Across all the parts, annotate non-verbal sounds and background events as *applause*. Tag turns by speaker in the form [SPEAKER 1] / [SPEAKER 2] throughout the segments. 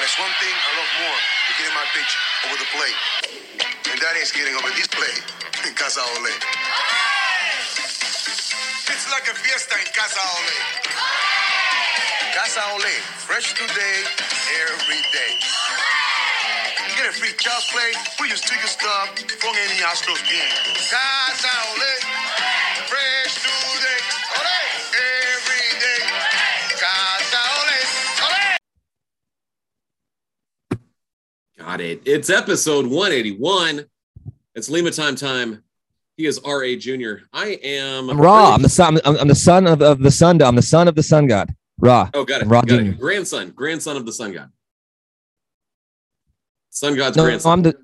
[SPEAKER 1] But there's one thing I love more than getting my pitch over the plate. And that is getting over this plate *laughs* in Casa Ole. It's like a fiesta in Casa Ole. Casa Ole, fresh today, every day. Get a free child's play, put your sticker stuff from any Astros game. Casa Ole,
[SPEAKER 2] Got it. It's episode 181. It's Lima time time. He is R.A. Jr. I am
[SPEAKER 3] I'm Ra. I'm the son. I'm, I'm the son of, of the sun. I'm the son of the sun god. Ra.
[SPEAKER 2] Oh, got it.
[SPEAKER 3] Ra
[SPEAKER 2] got
[SPEAKER 3] Jr.
[SPEAKER 2] it. Grandson, grandson of the sun god. Sun god's
[SPEAKER 3] No,
[SPEAKER 2] grandson.
[SPEAKER 3] I'm the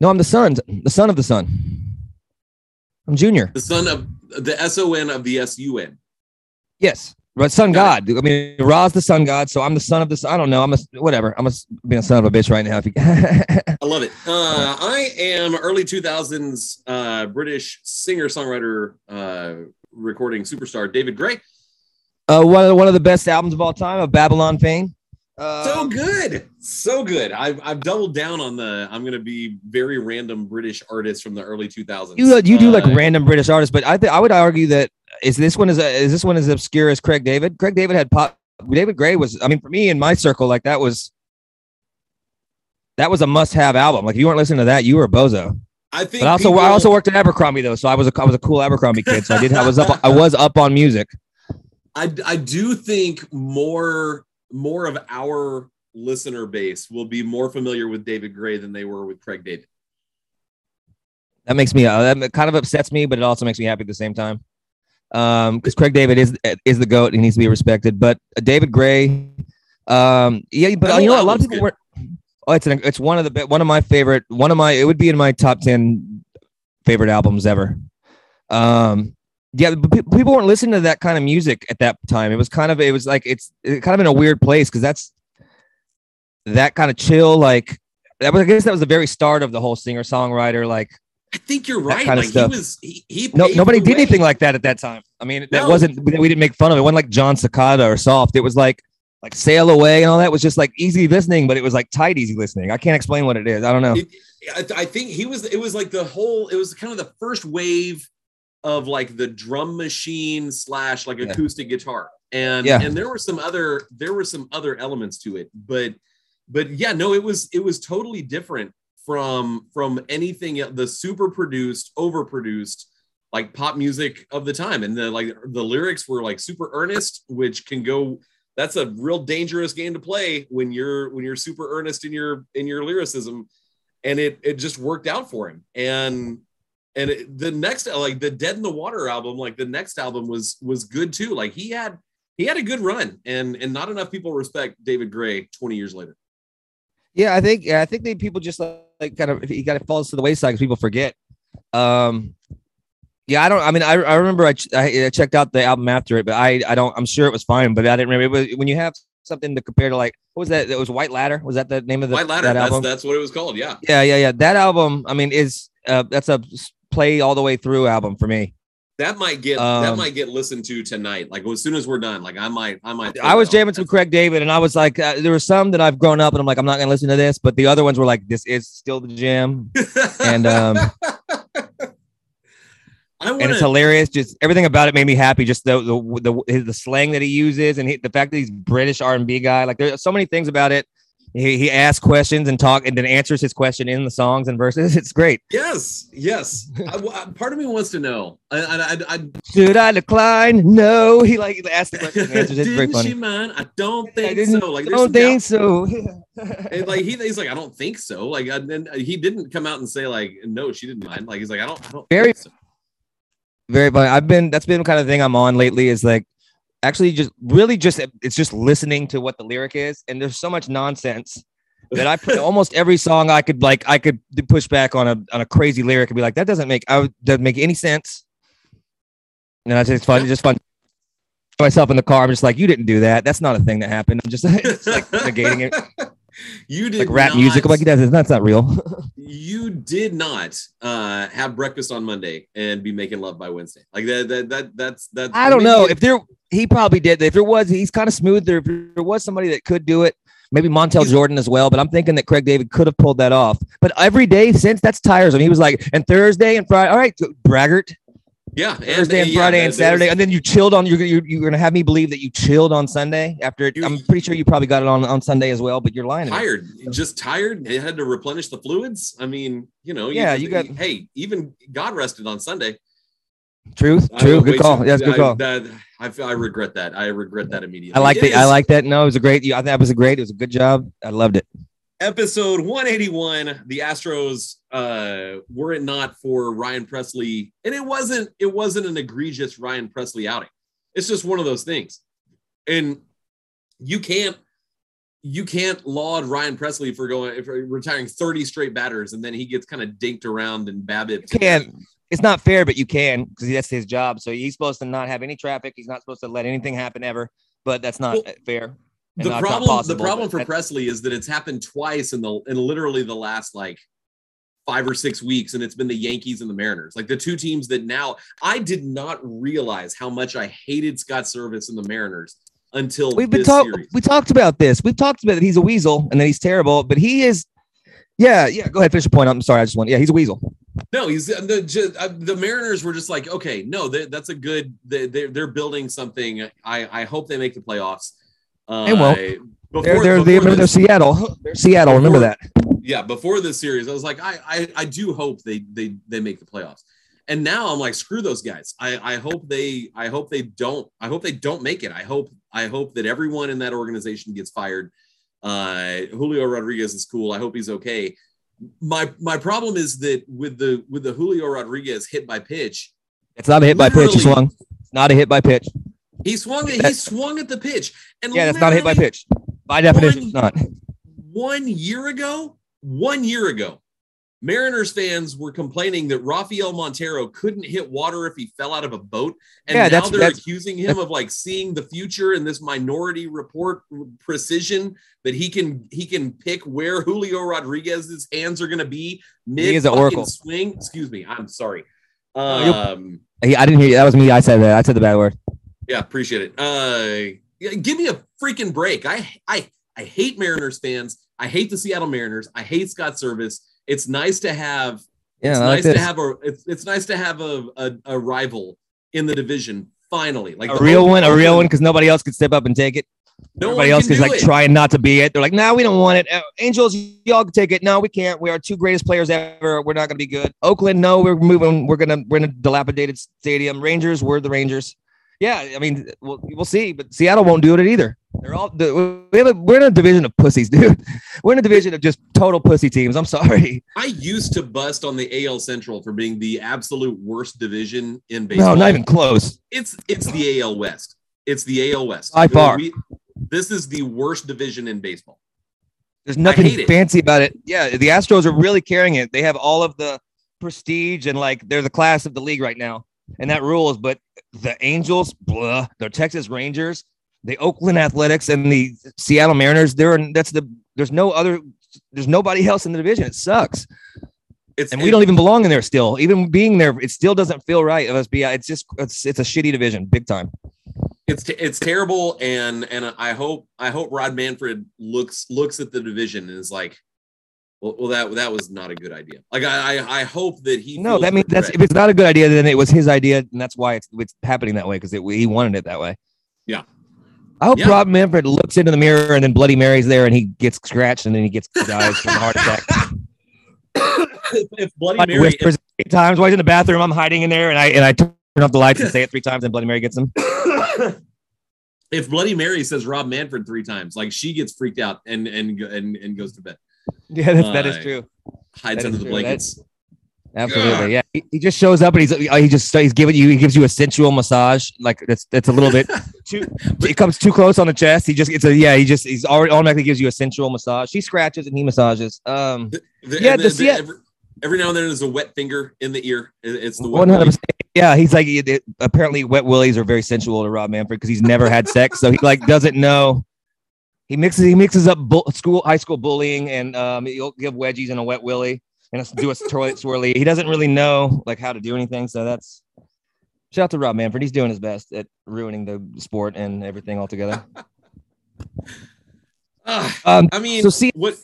[SPEAKER 3] no. I'm the son. The son of the sun. I'm Junior.
[SPEAKER 2] the son of the S-O-N of the S-U-N.
[SPEAKER 3] Yes, but sun god. I mean, Ra's the sun god, so I'm the son of the. sun. I don't know. I'm a whatever. I'm a being a son of a bitch right now. If you, *laughs*
[SPEAKER 2] I love it. Uh, I am early 2000s uh, British singer songwriter uh, recording superstar David Gray.
[SPEAKER 3] uh, one of the, one of the best albums of all time of Babylon fame. Uh,
[SPEAKER 2] So good, so good. I've I've doubled down on the. I'm gonna be very random British artists from the early 2000s.
[SPEAKER 3] you you do like
[SPEAKER 2] Uh,
[SPEAKER 3] random British artists, but I th- I would argue that is this one is is this one as obscure as Craig David? Craig David had pop. David Gray was. I mean, for me in my circle, like that was. That was a must-have album. Like if you weren't listening to that, you were a bozo.
[SPEAKER 2] I think.
[SPEAKER 3] But I also
[SPEAKER 2] people-
[SPEAKER 3] I also worked at Abercrombie though, so I was a I was a cool Abercrombie kid. So I did I was up I was up on music. *laughs*
[SPEAKER 2] I I do think more more of our listener base will be more familiar with David Gray than they were with Craig David.
[SPEAKER 3] That makes me uh, that kind of upsets me, but it also makes me happy at the same time. Um, because Craig David is is the goat. He needs to be respected. But uh, David Gray, um, yeah, but uh, you know a lot of people weren't. Oh, it's an, it's one of the one of my favorite one of my it would be in my top ten favorite albums ever. Um, yeah, but pe- people weren't listening to that kind of music at that time. It was kind of it was like it's it kind of in a weird place because that's that kind of chill like that was I guess that was the very start of the whole singer songwriter like
[SPEAKER 2] I think you're right.
[SPEAKER 3] kinda
[SPEAKER 2] Like
[SPEAKER 3] stuff.
[SPEAKER 2] he was he, he
[SPEAKER 3] no nobody did
[SPEAKER 2] way.
[SPEAKER 3] anything like that at that time. I mean that
[SPEAKER 2] No.
[SPEAKER 3] wasn't we didn't make fun of it. It wasn't like John Cicada or Soft. It was like like Sail Away and all that was just like easy listening, but it was like tight easy listening. I can't explain what it is. I don't know.
[SPEAKER 2] It- I, I think he was. It was like the whole. It was kind of the first wave of like the drum machine slash like
[SPEAKER 3] Yeah.
[SPEAKER 2] acoustic guitar, and
[SPEAKER 3] Yeah.
[SPEAKER 2] and there were some other there were some other elements to it, but but yeah, no, it was it was totally different from from anything the super produced, overproduced like pop music of the time, and the like the lyrics were like super earnest, which can go. That's a real dangerous game to play when you're when you're super earnest in your in your lyricism. And it it just worked out for him. And and it, the next like the dead in the water album like the next album was was good too. Like he had he had a good run and and not enough people respect david gray 20 years later.
[SPEAKER 3] Yeah, I think I think they people just like, like kind of he kind of falls to the wayside because people forget. Um, yeah, I don't. I mean, I, I remember I, ch- I checked out the album after it, but I I don't. I'm sure it was fine, but I didn't remember. It was, when you have something to compare to, like what was that? It was White Ladder. Was that the name of the
[SPEAKER 2] white ladder
[SPEAKER 3] that
[SPEAKER 2] that's
[SPEAKER 3] album?
[SPEAKER 2] that's what it was called yeah
[SPEAKER 3] Yeah, yeah, yeah. That album, I mean, is uh, that's a play all the way through album for me.
[SPEAKER 2] That might get that
[SPEAKER 3] Um,
[SPEAKER 2] might get listened to tonight like as soon as we're done like i might i might
[SPEAKER 3] I was
[SPEAKER 2] that
[SPEAKER 3] jamming to Craig David, and I was like, uh, there were some that I've grown up, and I'm like, I'm not gonna listen to this, but the other ones were like, this is still the jam, *laughs* and um,
[SPEAKER 2] I
[SPEAKER 3] and
[SPEAKER 2] wanna,
[SPEAKER 3] it's hilarious. Just everything about it made me happy. Just the the the, his, the slang that he uses, and he, the fact that he's British R and B guy. Like there's so many things about it. He he asks questions and talk, and then answers his question in the songs and verses. *laughs* It's great.
[SPEAKER 2] yes yes *laughs* I, I- part of me wants to know I, I, I, I
[SPEAKER 3] Should I decline? No. He like asks the question and answers. It's *laughs*
[SPEAKER 2] Didn't she
[SPEAKER 3] funny.
[SPEAKER 2] mind? I don't
[SPEAKER 3] I
[SPEAKER 2] think
[SPEAKER 3] didn't-
[SPEAKER 2] so. Like,
[SPEAKER 3] don't think
[SPEAKER 2] doubt.
[SPEAKER 3] so.
[SPEAKER 2] And, like he, he's like, I don't think so. Like, and then uh, he didn't come out and say like, no, she didn't mind. Like, he's like, I don't, I don't.
[SPEAKER 3] Very-
[SPEAKER 2] so.
[SPEAKER 3] very funny. I've been that's been kind of thing I'm on lately is like actually just really just it's just listening to what the lyric is. And there's so much nonsense that I put *laughs* almost every song I could like I could push back on a on a crazy lyric and be like, that doesn't make I would- doesn't make any sense. And I just fun, it's just fun. Myself in the car, I'm just like, you didn't do that. That's not a thing that happened. I'm just, *laughs* just like *laughs* negating it,
[SPEAKER 2] You did
[SPEAKER 3] like rap
[SPEAKER 2] not,
[SPEAKER 3] music. I'm like, that's that's not real.
[SPEAKER 2] you did not uh have breakfast on Monday and be making love by Wednesday. Like that, that, that that's that's.
[SPEAKER 3] I don't know
[SPEAKER 2] it-
[SPEAKER 3] if there he probably did. If there was, he's kind of smooth. If there was somebody that could do it, maybe Montel Jordan as well. But I'm thinking that Craig David could have pulled that off. But every day since that's tiresome. He was like, and Thursday and Friday, all right, braggart.
[SPEAKER 2] Yeah,
[SPEAKER 3] Thursday and
[SPEAKER 2] yeah,
[SPEAKER 3] Friday
[SPEAKER 2] there-
[SPEAKER 3] and Saturday, and then you chilled on. You're you're, you're gonna have me believe that you chilled on Sunday after.
[SPEAKER 2] You-
[SPEAKER 3] I'm pretty sure you probably got it on on Sunday as well, but you're lying.
[SPEAKER 2] tired, just tired. They had to replenish the fluids. I mean, you know,
[SPEAKER 3] Yeah, you got-
[SPEAKER 2] Hey, even God rested on Sunday.
[SPEAKER 3] Truth,
[SPEAKER 2] I
[SPEAKER 3] true, good call.
[SPEAKER 2] too-
[SPEAKER 3] Yes, good
[SPEAKER 2] I-
[SPEAKER 3] call.
[SPEAKER 2] that- I, I regret that. I regret that immediately.
[SPEAKER 3] I like that. I like that. No, it was a great. I think that was a great. It was a good job. I loved it.
[SPEAKER 2] episode 181 the astros uh were it not for ryan Pressly and it wasn't it wasn't an egregious ryan Pressly outing it's just one of those things and you can't you can't laud ryan Pressly for going for retiring 30 straight batters and then he gets kind of dinked around and babbitt
[SPEAKER 3] You can. It's not fair, but you can because that's his job. So he's supposed to not have any traffic. He's not supposed to let anything happen ever. But that's not
[SPEAKER 2] Well,
[SPEAKER 3] fair.
[SPEAKER 2] the
[SPEAKER 3] not- not
[SPEAKER 2] problem
[SPEAKER 3] possible,
[SPEAKER 2] the problem for Pressly is that it's happened twice in the in literally the last like five or six weeks and it's been the Yankees and the Mariners like the two teams that now I did not realize how much I hated Scott Servais and the Mariners until
[SPEAKER 3] We've been talking.
[SPEAKER 2] series.
[SPEAKER 3] We talked about this. We've talked about that he's a weasel and that he's terrible, but he is. Yeah, yeah. Go ahead, finish your point. I'm sorry. I just want. Yeah, he's a weasel.
[SPEAKER 2] No, he's the just, uh, the Mariners were just like okay no they, that's a good they, they're they're building something I I hope they make the playoffs. Uh,
[SPEAKER 3] They won't.
[SPEAKER 2] Before,
[SPEAKER 3] They're they're,
[SPEAKER 2] before
[SPEAKER 3] they, they're
[SPEAKER 2] this-
[SPEAKER 3] Seattle. They're Seattle. Remember
[SPEAKER 2] Before-
[SPEAKER 3] that.
[SPEAKER 2] yeah before this series i was like I, I i do hope they they they make the playoffs and now i'm like screw those guys i i hope they i hope they don't i hope they don't make it i hope i hope that everyone in that organization gets fired uh julio rodriguez is cool i hope he's okay my my problem is that with the with the julio rodriguez hit by pitch
[SPEAKER 3] It's not a hit by pitch. He swung. It's not a hit by pitch.
[SPEAKER 2] he swung he swung at the pitch and
[SPEAKER 3] Yeah, that's not a hit by pitch. By definition, it's not.
[SPEAKER 2] one year ago, one year ago, Mariners fans were complaining that Rafael Montero couldn't hit water if he fell out of a boat. And
[SPEAKER 3] Yeah,
[SPEAKER 2] now
[SPEAKER 3] that's-
[SPEAKER 2] they're
[SPEAKER 3] that's-
[SPEAKER 2] accusing him of like seeing the future in this minority report precision that he can he can pick where Julio Rodriguez's hands are gonna be mid
[SPEAKER 3] is an
[SPEAKER 2] fucking
[SPEAKER 3] oracle.
[SPEAKER 2] swing. Excuse me, I'm sorry. Um
[SPEAKER 3] I didn't hear you. That was me. I said that. I said the bad word.
[SPEAKER 2] yeah, appreciate it. Uh, give me a freaking break. I I I hate Mariners fans. I hate the Seattle Mariners. I hate Scott Servais. It's nice to have.
[SPEAKER 3] Yeah,
[SPEAKER 2] it's
[SPEAKER 3] like
[SPEAKER 2] nice
[SPEAKER 3] this.
[SPEAKER 2] to have a. It's, it's nice to have a, a a rival in the division. Finally, like
[SPEAKER 3] a real one, a real one, because nobody else could step up and take it.
[SPEAKER 2] No
[SPEAKER 3] Everybody else is like
[SPEAKER 2] it.
[SPEAKER 3] trying not to be it. They're like, no, we don't want it. Uh, Angels, y'all can take it. No, we can't. We are two greatest players ever. We're not going to be good. Oakland, no, we're moving. We're gonna we're in a dilapidated stadium. Rangers, we're the Rangers. Yeah, I mean, we'll, we'll see, but Seattle won't do it either. They're all the- we have a, we're in a division of pussies, dude. We're in a division of just total pussy teams. I'm sorry.
[SPEAKER 2] I used to bust on the AL Central for being the absolute worst division in baseball.
[SPEAKER 3] No, not even close.
[SPEAKER 2] It's it's the AL West. It's the AL West
[SPEAKER 3] By far.
[SPEAKER 2] We- this is the worst division in baseball.
[SPEAKER 3] There's nothing fancy about it. Yeah, the Astros are really carrying it. They have all of the prestige and like they're the class of the league right now, and that rules. But the Angels, blah, the Texas Rangers, the Oakland Athletics, and the Seattle Mariners. There are that's the there's no other. There's nobody else in the division. It sucks,
[SPEAKER 2] It's
[SPEAKER 3] and we don't even belong in there still. Even being there, it still doesn't feel right. Of us be, it's just it's it's a shitty division, big time.
[SPEAKER 2] it's t- it's terrible and and i hope i hope rob manfred looks looks at the division and is like well, well that that was not a good idea like i i, I hope that he
[SPEAKER 3] No, that means that's if it's not a good idea, then it was his idea, and that's why it's it's happening that way because he wanted it that way.
[SPEAKER 2] Yeah.
[SPEAKER 3] I hope
[SPEAKER 2] Yeah.
[SPEAKER 3] Rob Manfred looks into the mirror and then Bloody Mary's there and he gets scratched and then he gets dies from a heart attack.
[SPEAKER 2] if, *laughs* if bloody mary
[SPEAKER 3] whispers three times while he's in the bathroom. I'm hiding in there and I and I turn off the lights and say it three times and Bloody Mary gets him.
[SPEAKER 2] if, *coughs* if bloody mary says rob manfred three times like she gets freaked out and and and, and goes to bed
[SPEAKER 3] Yeah, that's, that is
[SPEAKER 2] Uh,
[SPEAKER 3] true.
[SPEAKER 2] hides
[SPEAKER 3] That
[SPEAKER 2] under the
[SPEAKER 3] true.
[SPEAKER 2] blankets
[SPEAKER 3] Absolutely. Yeah. He, he just shows up and he's he just he's giving you he gives you a sensual massage. Like that's that's a little bit *laughs* too it comes too close on the chest. He just it's a yeah, he just he's already automatically gives you a sensual massage. She scratches and he massages. Um
[SPEAKER 2] The-
[SPEAKER 3] Yeah,
[SPEAKER 2] and
[SPEAKER 3] the
[SPEAKER 2] the-
[SPEAKER 3] Seat-
[SPEAKER 2] every, every now and then there's a wet finger in the ear it's the
[SPEAKER 3] one hundred percent. Yeah, he's like it- it- apparently wet willies are very sensual to Rob Manfred because he's never had sex, so he like doesn't know. He mixes he mixes up bull, school high school bullying and um he'll give wedgies and a wet willy and do a toilet swirly. He doesn't really know like how to do anything, so that's shout out to Rob Manfred. He's doing his best at ruining the sport and everything altogether.
[SPEAKER 2] Uh, *laughs*
[SPEAKER 3] Um,
[SPEAKER 2] I mean,
[SPEAKER 3] so see,
[SPEAKER 2] what?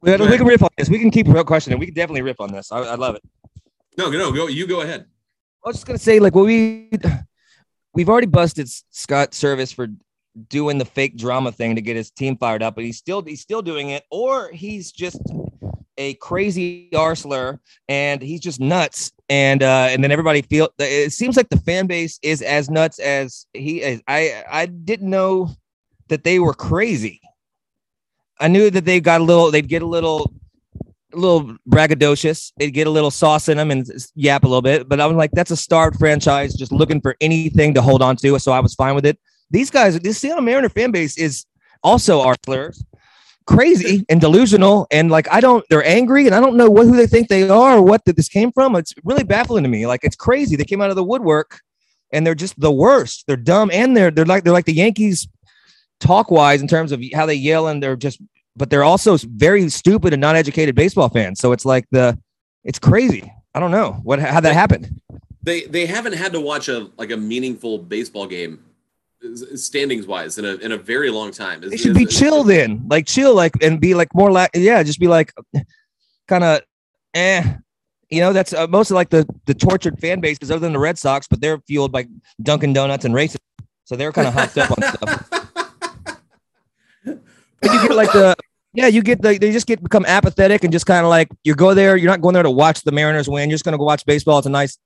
[SPEAKER 3] we, we can riff on this. We can keep questioning. We can definitely riff on this. I, I love it.
[SPEAKER 2] No, no, go. You go ahead.
[SPEAKER 3] I was just gonna say, like, well, we we've already busted Scott Servais for doing the fake drama thing to get his team fired up, but he's still he's still doing it, or he's just a crazy arsler and he's just nuts. And uh, and then everybody feel it seems like the fan base is as nuts as he is. I I didn't know that they were crazy. I knew that they got a little, they'd get a little a little braggadocious. They'd get a little sauce in them and yap a little bit. But I was like, that's a starved franchise just looking for anything to hold on to. So I was fine with it. These guys, this Seattle Mariner fan base is also Arsenalers, crazy and delusional. And like, I don't, they're angry and I don't know what who they think they are or what that this came from. It's really baffling to me. Like, it's crazy. They came out of the woodwork and they're just the worst. They're dumb and they're, they're like, they're like the Yankees talk wise in terms of how they yell and they're just but they're also very stupid and non-educated baseball fans. So it's like the it's crazy. I don't know what how that happened.
[SPEAKER 2] They they haven't had to watch a like a meaningful baseball game standings wise in a in a very long time.
[SPEAKER 3] They should be chill then, like chill, like and be like more like yeah, just be like kind of eh. You know, that's uh, most of like the the tortured fan base is other than the Red Sox, but they're fueled by Dunkin' Donuts and racism, so they're kind of hopped up on stuff. *laughs* But you get like the yeah, you get the they just get become apathetic and just kind of like you go there. You're not going there to watch the Mariners win. You're just going to go watch baseball. It's a nice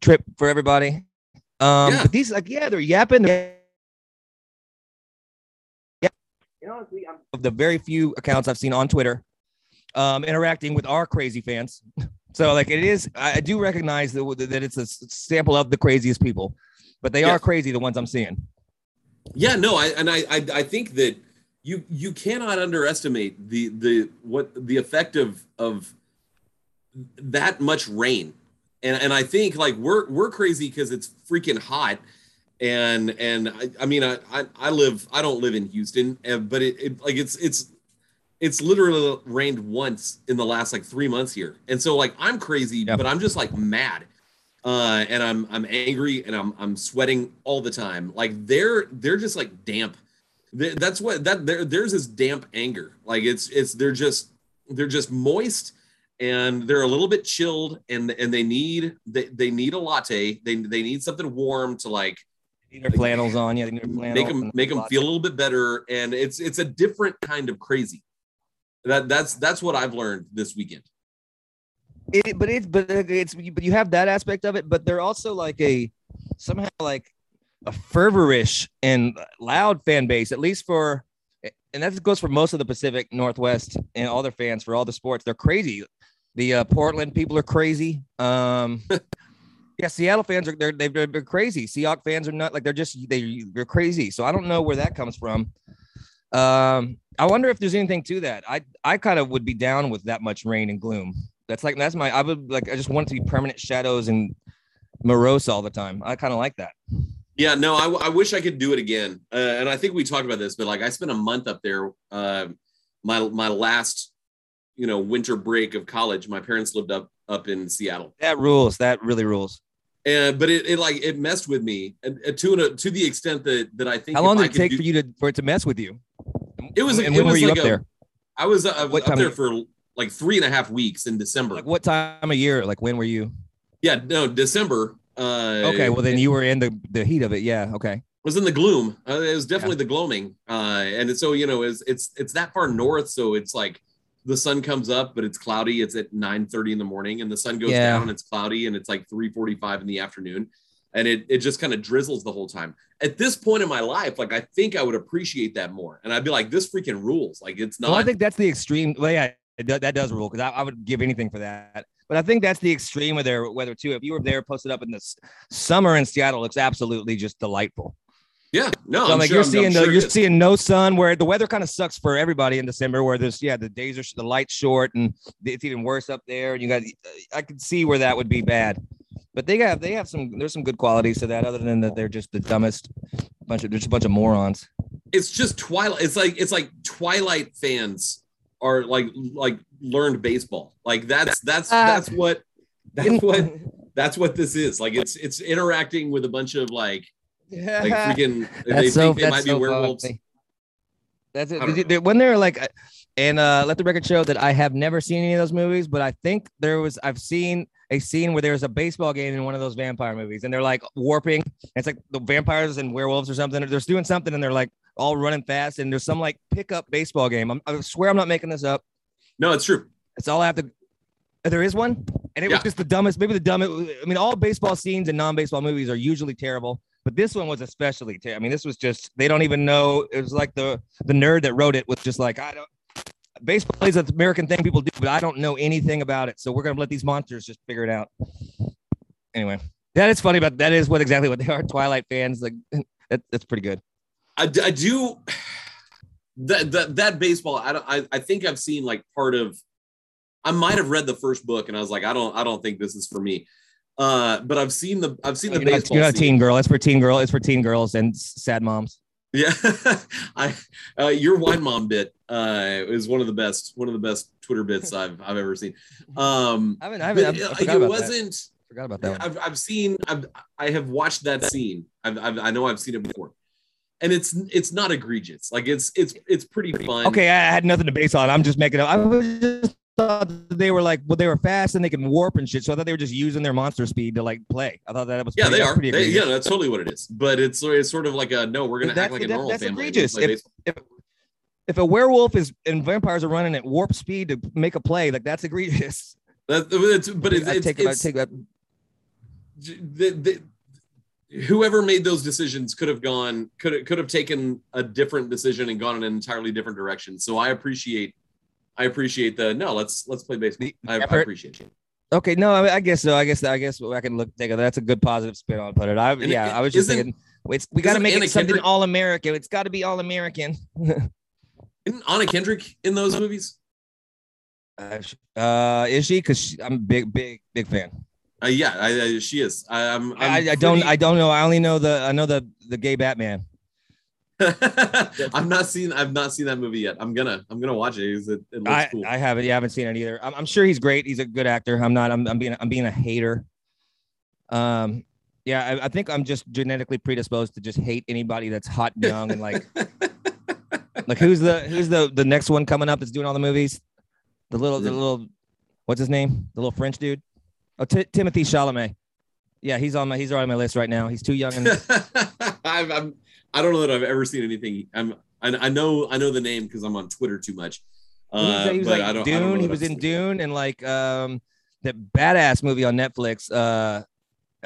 [SPEAKER 3] trip for everybody. Um,
[SPEAKER 2] Yeah.
[SPEAKER 3] but these like yeah, they're yapping. They're, yeah, you know, honestly, I'm of the very few accounts I've seen on Twitter, um, interacting with our crazy fans. *laughs* So like it is, I I do recognize that that it's a sample of the craziest people, but they
[SPEAKER 2] Yeah.
[SPEAKER 3] are crazy. The ones I'm seeing.
[SPEAKER 2] Yeah, no, I and I, I I think that you you cannot underestimate the the what the effect of of that much rain. And and I think like we're we're crazy because it's freaking hot. And and I, I mean I, I I live I don't live in Houston, uh, but it, it like it's it's it's literally rained once in the last like three months here. And so like I'm crazy,
[SPEAKER 3] Yeah.
[SPEAKER 2] but I'm just like mad uh, and I'm I'm angry and I'm I'm sweating all the time. Like they're they're just like damp. Th- That's what that there there's this damp anger. Like it's it's they're just they're just moist and they're a little bit chilled and and they need they, they need a latte. They they need something warm to like
[SPEAKER 3] Need their flannels on, yeah. they need their
[SPEAKER 2] make them make them feel a little bit better. And it's it's a different kind of crazy. That that's that's what I've learned this weekend.
[SPEAKER 3] It, but it's but it's but you have that aspect of it, but they're also like a somehow like a fervorish and loud fan base, at least for and that goes for most of the Pacific Northwest and all their fans for all the sports. They're crazy. The uh, Portland people are crazy. Um, *laughs* yeah, Seattle fans are they're they're, they're crazy. Seahawk fans are not like they're just they they're crazy. So I don't know where that comes from. Um, I wonder if there's anything to that. I I kind of would be down with that much rain and gloom. That's like that's my I would like I just want it to be permanent shadows and morose all the time. I kind of like that.
[SPEAKER 2] Yeah, no, I, I wish I could do it again. Uh, and I think we talked about this, but like I spent a month up there. Uh, my my last, you know, winter break of college. My parents lived up up in Seattle,
[SPEAKER 3] That rules. That really rules.
[SPEAKER 2] And but it, it like it messed with me and, and to an, to the extent that that I think
[SPEAKER 3] How long
[SPEAKER 2] I
[SPEAKER 3] did it take
[SPEAKER 2] do-
[SPEAKER 3] for you to for it to mess with you?
[SPEAKER 2] It was-
[SPEAKER 3] and
[SPEAKER 2] it
[SPEAKER 3] when were you
[SPEAKER 2] like
[SPEAKER 3] up
[SPEAKER 2] a-
[SPEAKER 3] there?
[SPEAKER 2] I was, uh, up there for like three and a half weeks in December.
[SPEAKER 3] Like what time of year? Like when were you?
[SPEAKER 2] yeah, no, December. Uh,
[SPEAKER 3] Okay, well then you were in the the heat of it. Yeah. Okay.
[SPEAKER 2] was in the gloom. Uh, it was definitely the gloaming. Uh, and so you know, it's it's it's that far north, so it's like the sun comes up, but it's cloudy. It's at 9 30 in the morning, and the sun goes
[SPEAKER 3] Yeah.
[SPEAKER 2] down, it's cloudy, and it's like 3 45 in the afternoon. And it, it just kind of drizzles the whole time. At this point in my life, like I think I would appreciate that more. And I'd be like, this freaking rules. Like it's not
[SPEAKER 3] Well, I think that's the extreme. Well, yeah, that does rule because I, I would give anything for that. But I think that's the extreme of their weather too. If you were there posted up in the summer in Seattle, it's absolutely just delightful.
[SPEAKER 2] Yeah, no,
[SPEAKER 3] So
[SPEAKER 2] I'm
[SPEAKER 3] like
[SPEAKER 2] sure-
[SPEAKER 3] you're
[SPEAKER 2] I'm- I'm
[SPEAKER 3] seeing the,
[SPEAKER 2] sure
[SPEAKER 3] you're seeing no sun where the weather kind of sucks for everybody in December where there's yeah the days are the lights short and it's even worse up there and you got I could see where that would be bad. But they have they have some there's some good qualities to that other than that they're just the dumbest bunch of there's a bunch of morons.
[SPEAKER 2] it's just twilight it's like it's like twilight fans are like like learned baseball like that's that's
[SPEAKER 3] Ah.
[SPEAKER 2] that's what that's what that's what this is like it's it's interacting with a bunch of like like freaking they
[SPEAKER 3] That's so
[SPEAKER 2] think they
[SPEAKER 3] that's
[SPEAKER 2] might be werewolves
[SPEAKER 3] funny. That's it.
[SPEAKER 2] don't
[SPEAKER 3] Did When they're like, and uh, let the record show that I have never seen any of those movies, but I think there was I've seen a scene where there's a baseball game in one of those vampire movies, and they're like warping. It's like the vampires and werewolves or something. They're doing something, and they're like all running fast, and there's some like pickup baseball game. I'm, I swear I'm not making this up.
[SPEAKER 2] No, it's true.
[SPEAKER 3] That's all I have to. uh, There is one, and it
[SPEAKER 2] Yeah.
[SPEAKER 3] was just the dumbest. Maybe the dumbest. I mean, all baseball scenes and non-baseball movies are usually terrible, but this one was especially. I mean, this was just. They don't even know. It was like the the nerd that wrote it was just like, I don't. Baseball is an American thing people do, but I don't know anything about it. So we're gonna let these monsters just figure it out. Anyway, that is funny, but that is what exactly what they are. Twilight fans, like *laughs* that, that's pretty good.
[SPEAKER 2] I do *sighs* that, that that baseball. I don't. I, I think I've seen like part of. I might have read the first book and I was like, I don't. I don't think this is for me. Uh, but I've seen the. I've seen the
[SPEAKER 3] You're not,
[SPEAKER 2] baseball.
[SPEAKER 3] you're not a teen girl. It's for teen girl. It's for teen girls and sad moms.
[SPEAKER 2] Yeah, *laughs* I uh, your wine mom bit uh, is one of the best. One of the best Twitter bits I've I've ever seen. Um,
[SPEAKER 3] I haven't. I haven't. I
[SPEAKER 2] it,
[SPEAKER 3] forgot
[SPEAKER 2] it
[SPEAKER 3] about that.
[SPEAKER 2] wasn't.
[SPEAKER 3] i Forgot about that. One.
[SPEAKER 2] I've, I've seen I've I have watched that scene. I've, I've I know I've seen it before, and it's it's not egregious. Like it's it's it's pretty fun.
[SPEAKER 3] Okay, I had nothing to base on. I'm just making up. I was just thought that they were like, well, they were fast and they can warp and shit. So I thought they were just using their monster speed to like play. I thought that was
[SPEAKER 2] Yeah,
[SPEAKER 3] pretty,
[SPEAKER 2] they are.
[SPEAKER 3] Pretty
[SPEAKER 2] They, yeah, that's totally what it is. But it's it's sort of like a no. We're gonna act like a normal
[SPEAKER 3] that's
[SPEAKER 2] family.
[SPEAKER 3] egregious.
[SPEAKER 2] play
[SPEAKER 3] If- If a werewolf is and vampires are running at warp speed to make a play, like that's egregious.
[SPEAKER 2] That- it's, but it's, it's,
[SPEAKER 3] take
[SPEAKER 2] it's
[SPEAKER 3] take that.
[SPEAKER 2] the, the, whoever made those decisions could have gone could could have taken a different decision and gone in an entirely different direction. So I appreciate I appreciate the no. Let's let's play baseball. I, I appreciate you.
[SPEAKER 3] Okay, no, I, I guess so. I guess I guess I can look take it. That's a good positive spin on put it. I
[SPEAKER 2] And
[SPEAKER 3] yeah,
[SPEAKER 2] it-
[SPEAKER 3] I was just thinking it's we got to make
[SPEAKER 2] Anna
[SPEAKER 3] it something
[SPEAKER 2] Kendrick-
[SPEAKER 3] all American. It's got to be all American. *laughs*
[SPEAKER 2] Isn't Anna Kendrick in those movies?
[SPEAKER 3] Uh, uh, is she? Because I'm big, big, big fan.
[SPEAKER 2] Uh, yeah, I, I, she is. I, I'm. I'm
[SPEAKER 3] I, I don't. I don't know. I only know the. I know the the gay Batman. *laughs*
[SPEAKER 2] I've not seen. I've not seen that movie yet. I'm gonna. I'm gonna watch it. It, it looks
[SPEAKER 3] I,
[SPEAKER 2] cool.
[SPEAKER 3] I haven't. Yeah, I haven't seen it either. I'm, I'm sure he's great. He's a good actor. I'm not. I'm, I'm being. I'm being a hater. Um. Yeah, I, I think I'm just genetically predisposed to just hate anybody that's hot and young and like. *laughs* like who's the who's the the next one coming up that's doing all the movies? The little the little, what's his name? The little French dude. Oh, Ti Timothée Chalamet. Yeah, he's on my he's on my list right now. He's too young and
[SPEAKER 2] I've, *laughs* I'm. I don't know that I've ever seen anything. I'm. I, I know. I know the name because I'm on Twitter too much.
[SPEAKER 3] He was,
[SPEAKER 2] Uh,
[SPEAKER 3] he was
[SPEAKER 2] but
[SPEAKER 3] like
[SPEAKER 2] I don't.
[SPEAKER 3] Dune.
[SPEAKER 2] I don't
[SPEAKER 3] he was in. Dune and like um that badass movie on Netflix. Uh,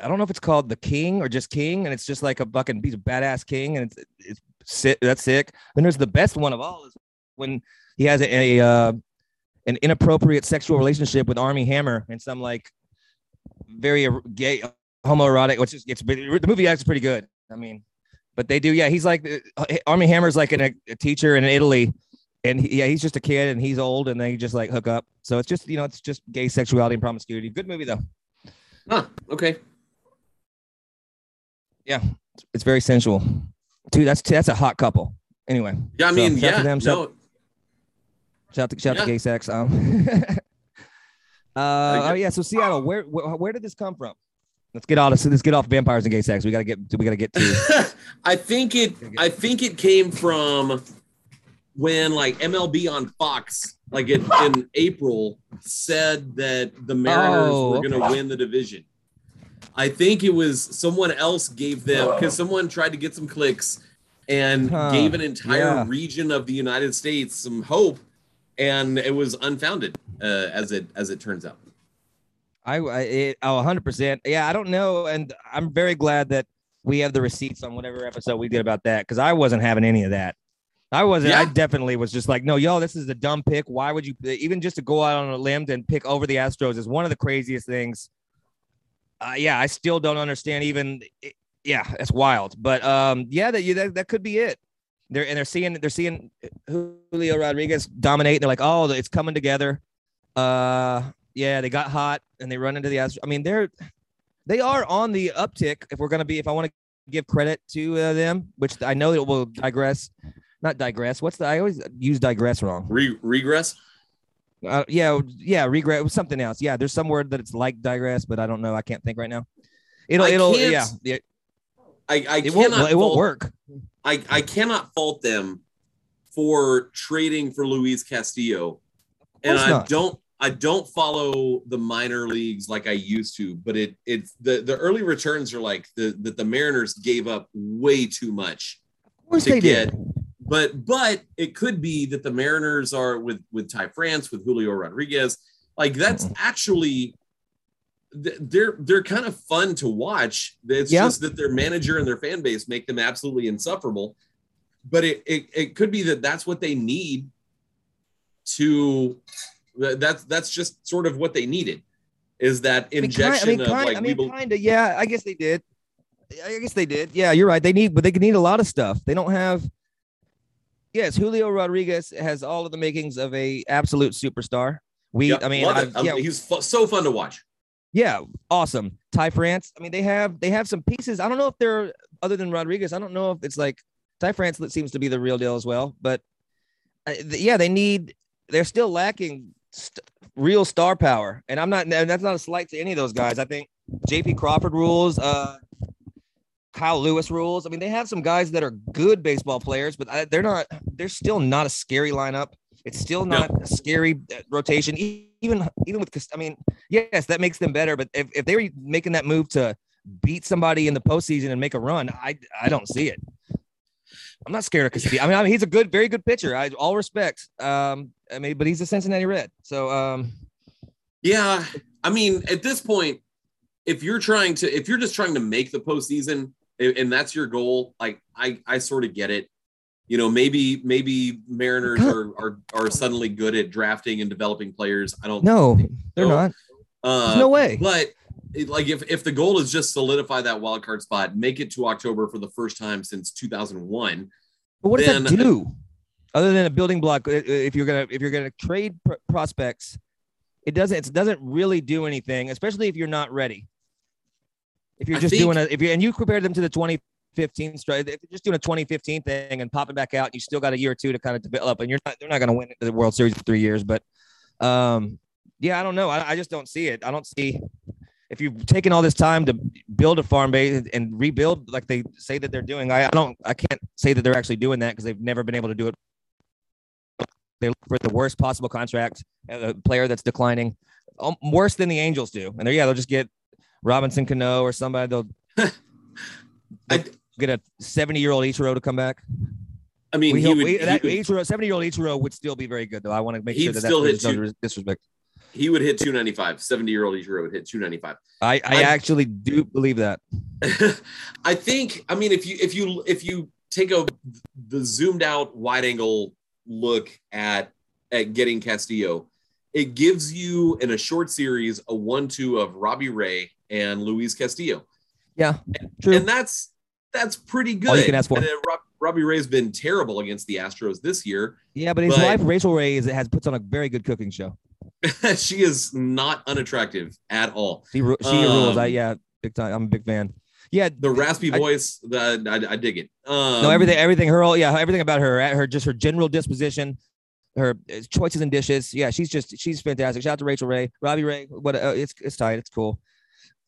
[SPEAKER 3] I don't know if it's called The King or just King, and it's just like a fucking he's a badass king, and it's it's sick. That's sick. Then there's the best one of all is when he has a, a uh, an inappropriate sexual relationship with Armie Hammer and some like very er- gay homoerotic, which is it's the movie actually pretty good. I mean, but they do, yeah. He's like uh, Armie Hammer's like an, a teacher in Italy and he, yeah, he's just a kid and he's old and they just like hook up. So it's just you know it's just gay sexuality and promiscuity. Good movie though.
[SPEAKER 2] Huh. Okay.
[SPEAKER 3] Yeah, it's very sensual. Dude, that's that's a hot couple. Anyway,
[SPEAKER 2] Yeah. I
[SPEAKER 3] So,
[SPEAKER 2] mean,
[SPEAKER 3] shout
[SPEAKER 2] yeah.
[SPEAKER 3] to them, shout-
[SPEAKER 2] no.
[SPEAKER 3] shout to shout
[SPEAKER 2] Yeah.
[SPEAKER 3] to gay sex. Um, *laughs* uh, oh yeah. So Seattle, where, where where did this come from? Let's get out of let's get off vampires and gay sex. We gotta get we gotta get to *laughs*
[SPEAKER 2] I think it. I think it came from when like MLB on Fox, like in, in April, said that the Mariners
[SPEAKER 3] Oh,
[SPEAKER 2] were going to
[SPEAKER 3] okay.
[SPEAKER 2] win the division. I think it was someone else gave them because someone tried to get some clicks and
[SPEAKER 3] Huh,
[SPEAKER 2] gave an entire
[SPEAKER 3] yeah.
[SPEAKER 2] region of the United States some hope, and it was unfounded uh, as it as it turns out.
[SPEAKER 3] I, I it, oh 100 percent. Yeah, I don't know, and I'm very glad that we have the receipts on whatever episode we did about that because I wasn't having any of that. I wasn't. I definitely was just like, no, yo, this is a dumb pick. Why would you even just to go out on a limb and pick over the Astros is one of the craziest things. Uh, yeah, I still don't understand. Even it- yeah, that's wild. But um, yeah, that you that, that could be it. They're and they're seeing they're seeing Julio Rodriguez dominate. They're like, oh, it's coming together. Uh, yeah, they got hot and they run into the Astros. I mean, they're they are on the uptick. If we're gonna be, if I want to give credit to uh, them, which I know it will digress, not digress. What's the? I always use digress wrong.
[SPEAKER 2] Re- regress.
[SPEAKER 3] Uh, yeah, yeah, was something else. Yeah, there's some word that it's like digress, but I don't know. I can't think right now. It'll,
[SPEAKER 2] I
[SPEAKER 3] it'll, yeah, it,
[SPEAKER 2] I, I
[SPEAKER 3] it won't,
[SPEAKER 2] cannot
[SPEAKER 3] it won't work.
[SPEAKER 2] I, I cannot fault them for trading for Luis Castillo, and I
[SPEAKER 3] not.
[SPEAKER 2] don't I don't follow the minor leagues like I used to, but it it's the the early returns are like the that the Mariners gave up way too much
[SPEAKER 3] Of course
[SPEAKER 2] to
[SPEAKER 3] they
[SPEAKER 2] get.
[SPEAKER 3] did.
[SPEAKER 2] But but it could be that the Mariners are with with Ty France with Julio Rodriguez, like that's actually they're they're kind of fun to watch. It's
[SPEAKER 3] Yeah.
[SPEAKER 2] just that their manager and their fan base make them absolutely insufferable. But it it, it could be that that's what they need to that's that's just sort of what they needed is that
[SPEAKER 3] I mean,
[SPEAKER 2] injection
[SPEAKER 3] kind, I mean,
[SPEAKER 2] of
[SPEAKER 3] kind,
[SPEAKER 2] like
[SPEAKER 3] I mean,
[SPEAKER 2] bel-
[SPEAKER 3] kind of. Yeah, I guess they did. I guess they did. Yeah, you're right. They need, but they could need a lot of stuff. They don't have. Yes, Julio Rodriguez has all of the makings of a absolute superstar. We,
[SPEAKER 2] Yep,
[SPEAKER 3] I mean, yeah,
[SPEAKER 2] he's fu- so fun to watch.
[SPEAKER 3] yeah, awesome. Ty France. I mean, they have they have some pieces. I don't know if they're other than Rodriguez. I don't know if it's like Ty France that seems to be the real deal as well. But uh, th- yeah, they need. They're still lacking st- real star power, and I'm not. And that's not a slight to any of those guys. I think J.P. Crawford rules. Uh, Kyle Lewis rules. I mean, they have some guys that are good baseball players, but I, they're not. They're still not a scary lineup. It's still
[SPEAKER 2] No.
[SPEAKER 3] not a scary uh, rotation. Even even with, I mean, yes, that makes them better. But if, if they were making that move to beat somebody in the postseason and make a run, I I don't see it. I'm not scared of Castillo. I mean, I mean, he's a good, very good pitcher. I all respect. Um, I mean, but he's a Cincinnati Red. So um,
[SPEAKER 2] Yeah, I mean, at this point, if you're trying to, if you're just trying to make the postseason, and that's your goal, like I, I sort of get it. You know, maybe, maybe Mariners are are are suddenly good at drafting and developing players. I don't
[SPEAKER 3] no, they're
[SPEAKER 2] No.
[SPEAKER 3] not.
[SPEAKER 2] Uh,
[SPEAKER 3] no way.
[SPEAKER 2] But it, like, if if the goal is just solidify that wild card spot, make it to October for the first time since 2001.
[SPEAKER 3] But what does that do? Other than a building block, if you're gonna if you're gonna trade pr- prospects, it doesn't it doesn't really do anything, especially if you're not ready. If you're
[SPEAKER 2] I
[SPEAKER 3] just
[SPEAKER 2] think-
[SPEAKER 3] doing a if you and you compare them to the 2015 strike, if you're just doing a 2015 thing and popping back out, you still got a year or two to kind of develop, and you're not they're not gonna win the World Series for three years. But um, yeah, I don't know. I, I just don't see it. I don't see if you've taken all this time to build a farm base and rebuild like they say that they're doing. I, I don't I can't say that they're actually doing that because they've never been able to do it. They look for the worst possible contract, a player that's declining, um, worse than the Angels do. And they're yeah, they'll just get Robinson Cano or somebody. They'll, *laughs* they'll get a 70 year old Ichiro to come back.
[SPEAKER 2] I mean,
[SPEAKER 3] We
[SPEAKER 2] he
[SPEAKER 3] hope,
[SPEAKER 2] would,
[SPEAKER 3] we,
[SPEAKER 2] he
[SPEAKER 3] that
[SPEAKER 2] would-
[SPEAKER 3] Ichiro, 70 year old Ichiro would still be very good though. I want to make sure that
[SPEAKER 2] still
[SPEAKER 3] that's
[SPEAKER 2] hit two-
[SPEAKER 3] disrespect.
[SPEAKER 2] He would hit 295. 70 year old Ichiro would hit 295.
[SPEAKER 3] I, I
[SPEAKER 2] I-
[SPEAKER 3] actually do believe that. *laughs*
[SPEAKER 2] I think I mean if you if you if you take a the zoomed out wide angle look at at getting Castillo, it gives you in a short series a one two of Robbie Ray and Luis Castillo,
[SPEAKER 3] Yeah, true.
[SPEAKER 2] and that's that's pretty good.
[SPEAKER 3] All you can ask for.
[SPEAKER 2] And Rob, Robbie Ray's been terrible against the Astros this year.
[SPEAKER 3] Yeah, but his
[SPEAKER 2] But-
[SPEAKER 3] wife Rachael Ray is, has puts on a very good cooking show. *laughs*
[SPEAKER 2] she is not unattractive at all.
[SPEAKER 3] She ru- she rules. I
[SPEAKER 2] Um,
[SPEAKER 3] yeah, big time. I'm a big fan. Yeah,
[SPEAKER 2] The raspy
[SPEAKER 3] I-
[SPEAKER 2] voice, the, I, I dig it. Um,
[SPEAKER 3] no everything everything her all yeah everything about her her just her general disposition, her uh, choices and dishes. Yeah, she's just she's fantastic. Shout out to Rachael Ray, Robbie Ray. What uh, it's it's tight. It's cool.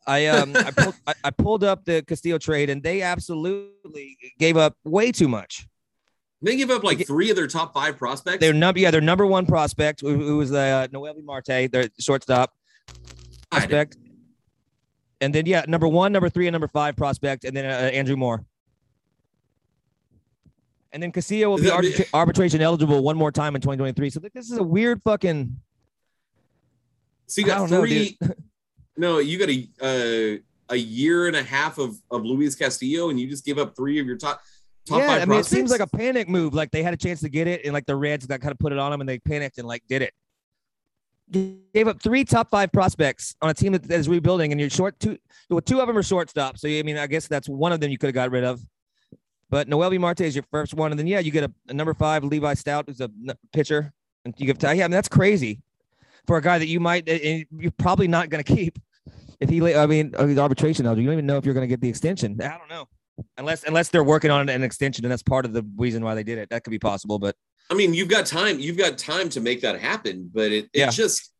[SPEAKER 3] I um I pulled *laughs* I, I pulled up the Castillo trade and they absolutely gave up way too much.
[SPEAKER 2] They give up like three of their top five prospects.
[SPEAKER 3] Their number yeah their number one prospect who, was uh, Noelvi Marte their shortstop. Prospect. And then yeah, number one, number three, and number five prospect, and then uh, Andrew Moore. And then Castillo will be arbitra- arbitration eligible one more time in 2023. So this is a weird fucking.
[SPEAKER 2] So you got
[SPEAKER 3] don't know,
[SPEAKER 2] three. *laughs* no, you got a uh, a year and a half of of Luis Castillo, and you just give up three of your top top
[SPEAKER 3] yeah, I mean, it seems like a panic move. Like they had a chance to get it, and like the Reds got kind of put it on them, and they panicked and like did it. Gave up three top five prospects on a team that, is rebuilding, and you're short two. Well, two of them are shortstop. So I mean, I guess that's one of them you could have got rid of. But Noelvi Marte is your first one, and then yeah, you get a, a number five Levi Stoudt, who's a pitcher, and you give. Yeah, I mean that's crazy for a guy that you might and you're probably not going *laughs* to keep if he. I mean, uh, arbitration. You don't even know if you're going to get the extension. I don't know unless unless they're working on an extension, and that's part of the reason why they did it. That could be possible, but
[SPEAKER 2] I mean, you've got time. You've got time to make that happen, but it it
[SPEAKER 3] Yeah.
[SPEAKER 2] just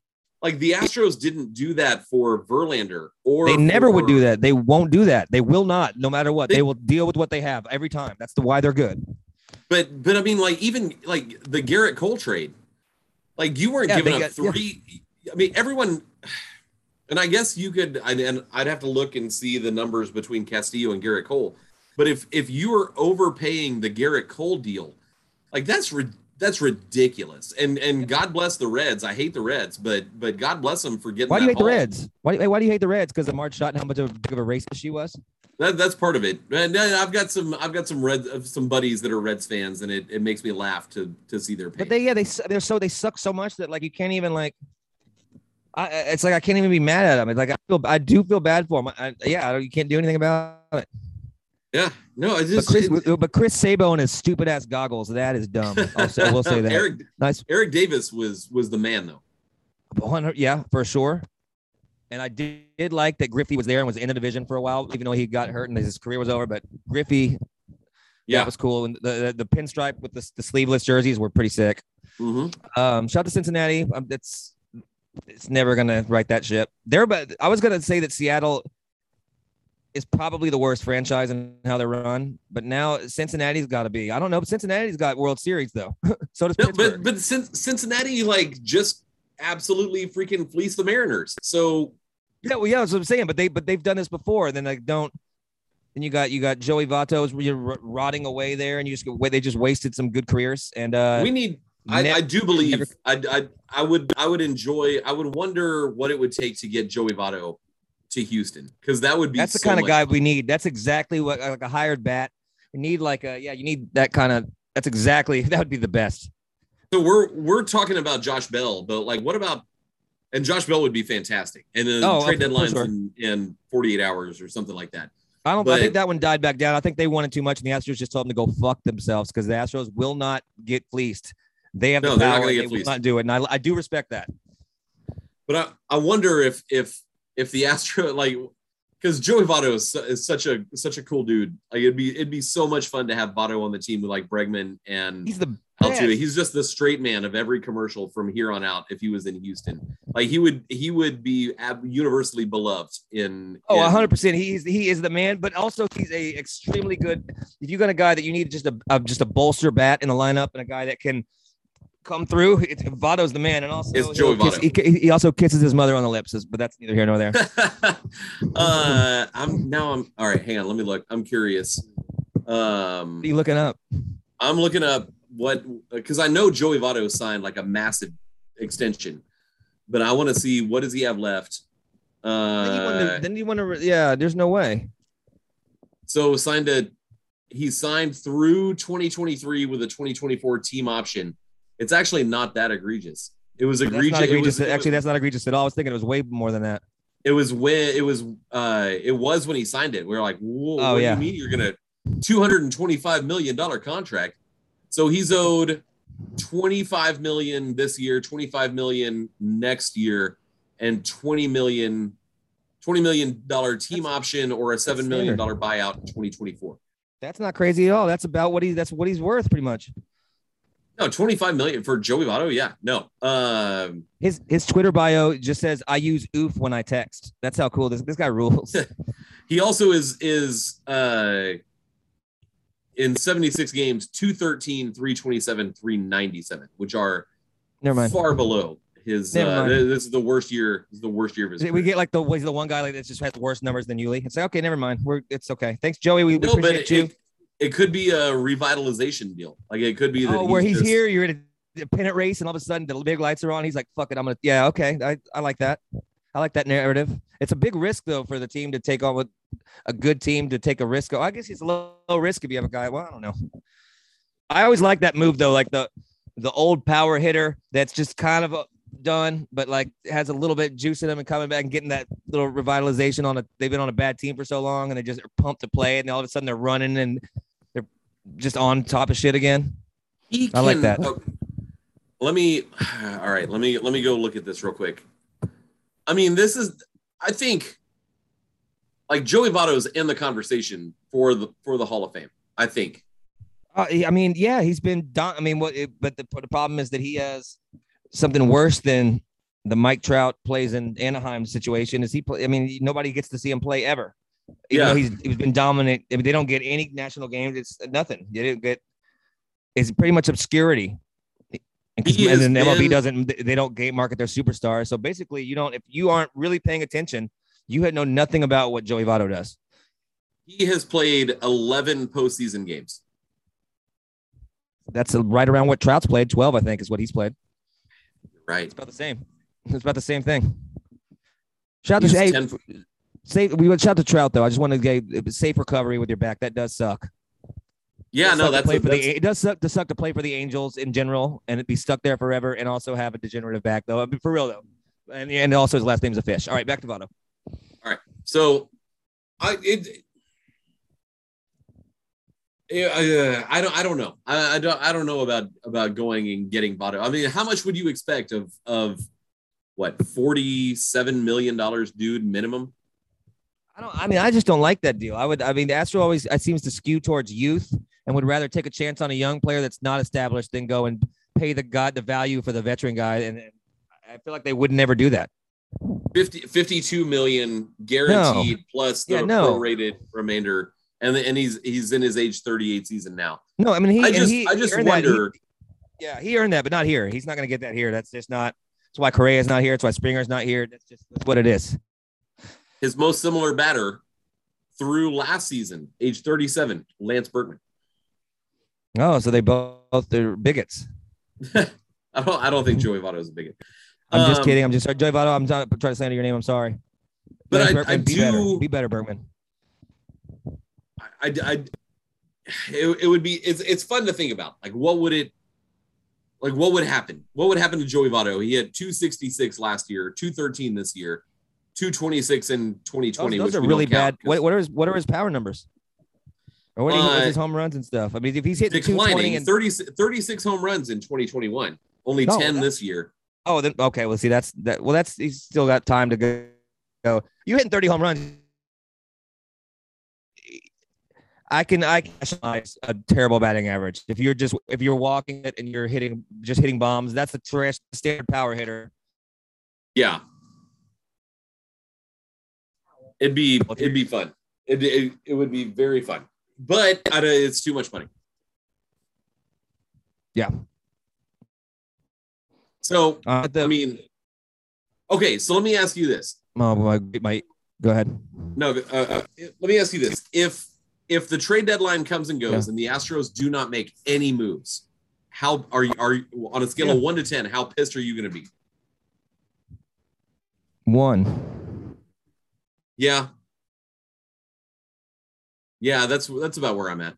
[SPEAKER 2] like the Astros didn't do that for Verlander, or
[SPEAKER 3] they never would do that. They won't do that. They will not, no matter what. They,
[SPEAKER 2] They-
[SPEAKER 3] will deal with what they have every time. That's the why they're good.
[SPEAKER 2] but but I mean, like even like the Gerrit Cole trade, like you weren't
[SPEAKER 3] Yeah,
[SPEAKER 2] giving up
[SPEAKER 3] got- yeah.
[SPEAKER 2] three. I mean, everyone, and I guess you could. I, and I'd have to look and see the numbers between Castillo and Gerrit Cole. But if if you are overpaying the Gerrit Cole deal, like that's that's ridiculous. And and God bless the Reds. I hate the Reds, but but God bless them for getting.
[SPEAKER 3] Why do you hate the. Reds? Why, why do you hate the Reds? Because of Marge Schott and how much of, big of a racist she was?
[SPEAKER 2] That, that's part of it. And I've got some I've got some red uh, some buddies that are Reds fans, and it, it makes me laugh to to see their pain.
[SPEAKER 3] But they, yeah, they they're so they suck so much that like you can't even like. I, I- it's like I can't even be mad at them. It's like I feel I do feel bad for them. I, yeah, you can't do anything about it.
[SPEAKER 2] Yeah, no, I
[SPEAKER 3] But Chris,
[SPEAKER 2] it-
[SPEAKER 3] but Chris Sabo and his stupid ass goggles, that is dumb. I'll say, we'll say *laughs* that.
[SPEAKER 2] Eric
[SPEAKER 3] nice,
[SPEAKER 2] Eric Davis was was the man though.
[SPEAKER 3] 100 yeah, for sure. And I did, did like that Griffey was there and was in the division for a while, even though he got hurt and his career was over. But Griffey,
[SPEAKER 2] Yeah.
[SPEAKER 3] that was cool. And the the, the pinstripe with the, the sleeveless jerseys were pretty sick.
[SPEAKER 2] hmm
[SPEAKER 3] Um, shout out to Cincinnati. Um, that's it's never gonna write that ship. They're but I was gonna say that Seattle is probably the worst franchise in how they're run, but now Cincinnati's got to be. I don't know, but Cincinnati's got World Series though. *laughs* so does
[SPEAKER 2] No,
[SPEAKER 3] Pittsburgh.
[SPEAKER 2] but but Cincinnati like just absolutely freaking fleece the Mariners. So
[SPEAKER 3] yeah, well, yeah, that's what I'm saying. But they but they've done this before. And then like don't. Then you got you got Joey Votto's you're rotting away there, and you just they just wasted some good careers. And uh,
[SPEAKER 2] we need. I, I do believe
[SPEAKER 3] never-
[SPEAKER 2] I, I I would I would enjoy I would wonder what it would take to get Joey Votto to Houston because that would be
[SPEAKER 3] That's the
[SPEAKER 2] so
[SPEAKER 3] kind of guy we need. That's exactly what like a hired bat. We need like a yeah. You need that kind of. That's exactly *laughs* that would be the best.
[SPEAKER 2] So we're we're talking about Josh Bell, but like what about and Josh Bell would be fantastic. And then
[SPEAKER 3] Oh,
[SPEAKER 2] trade deadlines
[SPEAKER 3] sure.
[SPEAKER 2] in, in 48 hours or something like that.
[SPEAKER 3] I don't. I think that one died back down. I think they wanted too much, and the Astros just told them to go fuck themselves because the Astros will not get fleeced. They have
[SPEAKER 2] No,
[SPEAKER 3] the
[SPEAKER 2] they're not
[SPEAKER 3] power.
[SPEAKER 2] gonna
[SPEAKER 3] They
[SPEAKER 2] get
[SPEAKER 3] will not do it, and I, I do respect that.
[SPEAKER 2] But I, I wonder if if if the Astro like because Joey Votto is, is such a such a cool dude. Like it'd be it'd be so much fun to have Votto on the team with like Bregman and
[SPEAKER 3] He's the
[SPEAKER 2] Altuve. He's just the straight man of every commercial from here on out. If he was in Houston, like he would he would be ab- universally beloved in.
[SPEAKER 3] Oh, 100 percent. He's he is the man, but also he's a extremely good. If you got a guy that you need just a, a just a bolster bat in the lineup and a guy that can come through, *laughs* it's, Votto's the man. And also,
[SPEAKER 2] It's Joey
[SPEAKER 3] kiss-
[SPEAKER 2] Votto.
[SPEAKER 3] he, he also kisses his mother on the lips, but that's neither here nor there. *laughs*
[SPEAKER 2] uh, I'm now. I'm all right. Hang on. Let me look. I'm curious. Um,
[SPEAKER 3] What are you looking up?
[SPEAKER 2] I'm looking up what because I know Joey Votto signed like a massive extension, but I want to see what does he have left.
[SPEAKER 3] then you want to.
[SPEAKER 2] Uh,
[SPEAKER 3] Then you want to. Yeah, there's no way.
[SPEAKER 2] so signed a he signed through 2023 with a 2024 team option. It's actually not that egregious. It was
[SPEAKER 3] That's
[SPEAKER 2] egregious. it
[SPEAKER 3] egregious.
[SPEAKER 2] was, it
[SPEAKER 3] Actually,
[SPEAKER 2] was,
[SPEAKER 3] that's not egregious at all. I was thinking it was way more than that.
[SPEAKER 2] it was when it was uh it was when he signed it. We were like, whoa,
[SPEAKER 3] Oh,
[SPEAKER 2] what
[SPEAKER 3] yeah.
[SPEAKER 2] do you mean you're gonna 225 million dollar contract? So he's owed 25 million this year, 25 million next year, and 20 million, 20 million dollar team option or a seven million dollar buyout in 2024.
[SPEAKER 3] That's not crazy at all. That's about what he. That's what he's worth, pretty much.
[SPEAKER 2] No, 25 million for Joey Votto. Yeah, no. Um,
[SPEAKER 3] His his Twitter bio just says, "I use oof when I text." That's how cool this this guy rules. *laughs*
[SPEAKER 2] he also is is uh in 76 games 213 327 397 which are
[SPEAKER 3] Never mind.
[SPEAKER 2] far below his
[SPEAKER 3] Never
[SPEAKER 2] uh,
[SPEAKER 3] mind.
[SPEAKER 2] th- this is the worst year this is the worst year of his
[SPEAKER 3] We
[SPEAKER 2] career.
[SPEAKER 3] get like the the one guy like that just has worse numbers than Yuli. It's like okay, never mind. We're it's okay. Thanks, Joey. We, we
[SPEAKER 2] no but
[SPEAKER 3] appreciate
[SPEAKER 2] it,
[SPEAKER 3] you.
[SPEAKER 2] it, it could be a revitalization deal like it could be that
[SPEAKER 3] oh, where he's
[SPEAKER 2] just-
[SPEAKER 3] here, you're in a, a pennant race, and all of a sudden the big lights are on. He's like, "Fuck it, I'm gonna." Yeah, okay. I, I like that. I like that narrative. It's a big risk though for the team to take on with a good team to take a risk. Oh, I guess he's a low, low risk if you have a guy. Well, I don't know. I always like that move though, like the the old power hitter that's just kind of a, done, but like has a little bit juice in them and coming back and getting that little revitalization on a. They've been on a bad team for so long and they just are pumped to play, and all of a sudden they're running and they're just on top of shit again.
[SPEAKER 2] he
[SPEAKER 3] I like that.
[SPEAKER 2] oh, let me *sighs* all right let me let me go look at this real quick i mean this is i think like joey Votto is in the conversation for the for the hall of fame i think
[SPEAKER 3] Uh, I mean, yeah, he's been done. I mean, what? It, but the, the problem is that he has something worse than the Mike Trout plays in Anaheim situation. Is he? Play, I mean, nobody gets to see him play ever. Even
[SPEAKER 2] Yeah.
[SPEAKER 3] he's he's been dominant. I mean, they don't get any national games. It's nothing. They didn't get. is pretty much obscurity. And, 'cause- and
[SPEAKER 2] has
[SPEAKER 3] then MLB
[SPEAKER 2] been-
[SPEAKER 3] doesn't they don't gate market their superstars. So basically, you don't if you aren't really paying attention, you had know nothing about what Joey Votto does.
[SPEAKER 2] He has played 11 postseason games.
[SPEAKER 3] That's right around what Trout's played. Twelve, I think, is what he's played.
[SPEAKER 2] Right.
[SPEAKER 3] It's about the same. It's about the same thing. Shout out to hey,
[SPEAKER 2] 10
[SPEAKER 3] say we would shout out to Trout though. I just want to get safe recovery with your back. That does suck.
[SPEAKER 2] yeah, no, that's, a, that's
[SPEAKER 3] the. It does suck to suck to play for the Angels in general and be stuck there forever and also have a degenerative back though. I mean, for real though, and and also his last name's a fish. All right, back to Votto.
[SPEAKER 2] All right, so. I it. Yeah, uh, I don't. I don't know. I, I don't. I don't know about about going and getting Votto. I mean, how much would you expect of of what forty seven million dollars, dude, minimum?
[SPEAKER 3] I don't. I mean, I just don't like that deal. I would. I mean, the Astro always it seems to skew towards youth and would rather take a chance on a young player that's not established than go and pay the god the value for the veteran guy. And, and I feel like they would never do that.
[SPEAKER 2] 50, 52 million guaranteed plus the
[SPEAKER 3] Yeah, no.
[SPEAKER 2] prorated remainder, and and he's he's in his age thirty eight season now.
[SPEAKER 3] No, I mean he.
[SPEAKER 2] I just
[SPEAKER 3] he,
[SPEAKER 2] I just
[SPEAKER 3] that. He-
[SPEAKER 2] wonder.
[SPEAKER 3] yeah, he earned that, but not here. He's not going to get that here. That's just not. That's why Correa's not here. That's why Springer's not here. That's just that's what it is.
[SPEAKER 2] his most similar batter through last season, age 37, Lance Berkman.
[SPEAKER 3] Oh, so they both they're bigots. *laughs*
[SPEAKER 2] I don't I don't think Joey Votto is a bigot.
[SPEAKER 3] I'm just
[SPEAKER 2] Um,
[SPEAKER 3] kidding. I'm just sorry, Joey Votto. I'm not trying to slander your name. I'm sorry.
[SPEAKER 2] But
[SPEAKER 3] Lance
[SPEAKER 2] I-
[SPEAKER 3] Berkman,
[SPEAKER 2] I
[SPEAKER 3] be
[SPEAKER 2] do-
[SPEAKER 3] better. Be better, Berkman.
[SPEAKER 2] I, I, it, it would be it's it's fun to think about. Like what would it like what would happen? What would happen to Joey Votto? He had 266 last year, 213 this year, 226 in 2020.
[SPEAKER 3] Those, those are really bad. What, what are his what are his power numbers? Or what are
[SPEAKER 2] Uh,
[SPEAKER 3] his home runs and stuff? I mean, if he's hitting 220
[SPEAKER 2] declining
[SPEAKER 3] and
[SPEAKER 2] 30, 36 home runs in 2021, only
[SPEAKER 3] No,
[SPEAKER 2] 10 this year.
[SPEAKER 3] oh, then okay. Well, see, that's that. Well, that's he's still got time to go. go. You hitting 30 home runs. I can I can rationalize a terrible batting average. If you're just if you're walking it and you're hitting just hitting bombs, that's the trash standard power hitter.
[SPEAKER 2] Yeah. It'd be it'd be fun. It, it, it would be very fun. But it's too much money.
[SPEAKER 3] Yeah.
[SPEAKER 2] So
[SPEAKER 3] Uh, the,
[SPEAKER 2] I mean, okay. So let me ask you this.
[SPEAKER 3] oh, my, my, go ahead.
[SPEAKER 2] No, uh, uh, let me ask you this: if if the trade deadline comes and goes, and the Astros do not make any moves, how are you? Are you on a scale of one to ten? How pissed are you going to be?
[SPEAKER 3] One.
[SPEAKER 2] Yeah, yeah. That's that's about where I'm at.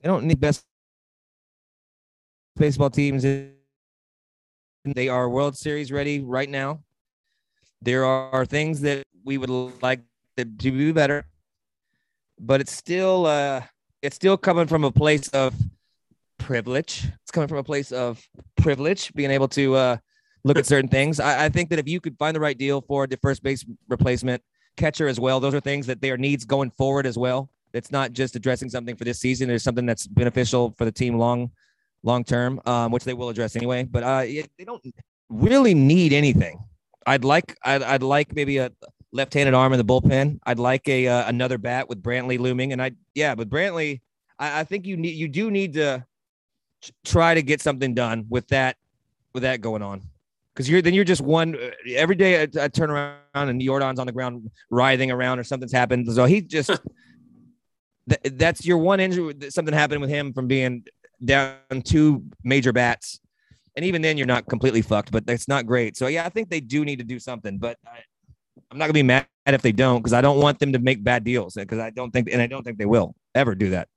[SPEAKER 3] They don't need best baseball teams. They are World Series ready right now. There are things that we would like to do better, but it's still uh it's still coming from a place of privilege. It's coming from a place of privilege, being able to uh look at certain things. I, I think that if you could find the right deal for the first base replacement, catcher as well, those are things that they are needs going forward as well. It's not just addressing something for this season. There's something that's beneficial for the team long, long term, um, which they will address anyway. But uh, it, they don't really need anything. I'd like, I'd, I'd like maybe a left-handed arm in the bullpen. I'd like a uh, another bat with Brantley looming, and I, yeah, but Brantley, I, I think you need, you do need to t- try to get something done with that, with that going on. Because you're then you're just one every day. I, I turn around and Yordan's on the ground writhing around or something's happened. So he just *laughs* th- that's your one injury. Something happened with him from being down two major bats, and even then you're not completely fucked. But that's not great. So yeah, I think they do need to do something. But I, I'm not gonna be mad if they don't because I don't want them to make bad deals because I don't think and I don't think they will ever do that.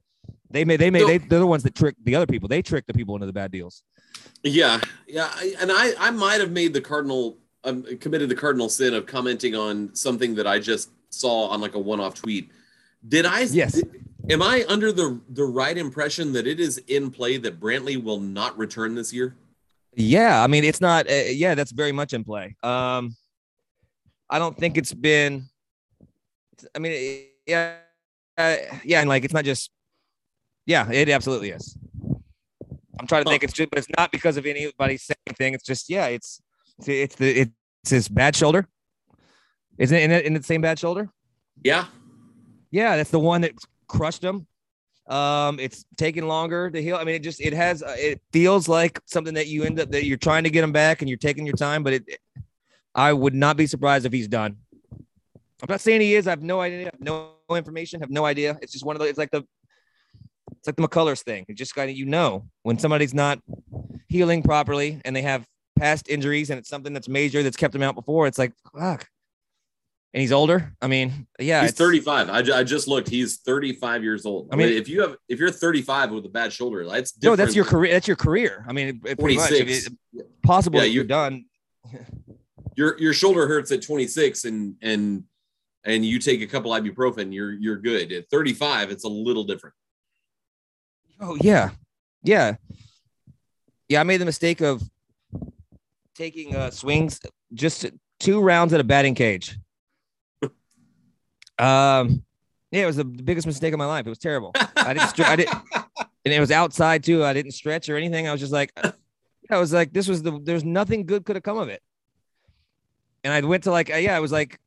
[SPEAKER 3] They may they may they, they're the ones that trick the other people. They trick the people into the bad deals.
[SPEAKER 2] Yeah, yeah, I, and I I might have made the cardinal um, committed the cardinal sin of commenting on something that I just saw on like a one-off tweet. Did I?
[SPEAKER 3] Yes.
[SPEAKER 2] did- am I under the the right impression that it is in play that Brantley will not return this year?
[SPEAKER 3] Yeah, I mean it's not. Uh, yeah, that's very much in play. Um, I don't think it's been. I mean, it- yeah, uh, yeah, and like it's not just. Yeah, it absolutely is. I'm trying to think. It's just, but it's not because of anybody saying anything. It's just, yeah, it's it's it's the it's his bad shoulder. Isn't it in, it in the same bad shoulder?
[SPEAKER 2] Yeah,
[SPEAKER 3] Yeah, that's the one that crushed him. Um, it's taking longer to heal. I mean, it just it has uh, it feels like something that you end up that you're trying to get him back and you're taking your time, but it I would not be surprised if he's done. I'm not saying he is. I have no idea. Have no information. Have no idea. It's just one of the. It's like the. It's like the McCullers thing. It just kind of you know when somebody's not healing properly and they have past injuries and it's something that's major that's kept him out before. It's like fuck. And he's older. I mean, yeah,
[SPEAKER 2] He's 35. I, ju- I just looked. He's 35 years old.
[SPEAKER 3] I mean-
[SPEAKER 2] if you have if you're 35 with a bad shoulder, that's
[SPEAKER 3] No, that's your career. That's your career. I mean, it, it pretty much. If
[SPEAKER 2] 26.
[SPEAKER 3] it- possible
[SPEAKER 2] Yeah,
[SPEAKER 3] that
[SPEAKER 2] you-
[SPEAKER 3] you're done. *laughs*
[SPEAKER 2] Your your shoulder hurts at 26 and and and you take a couple ibuprofen, you're you're good. At 35, it's a little different.
[SPEAKER 3] Oh yeah, yeah, yeah. I made the mistake of taking uh, swings just two rounds at a batting cage. *laughs* Um, yeah, it was the biggest mistake of my life. It was terrible. I didn't. Stre- I didn't, *laughs* and it was outside too. I didn't stretch or anything. I was just like, I was like, this was the. There's nothing good could have come of it. And I went to like, uh, yeah, I was like,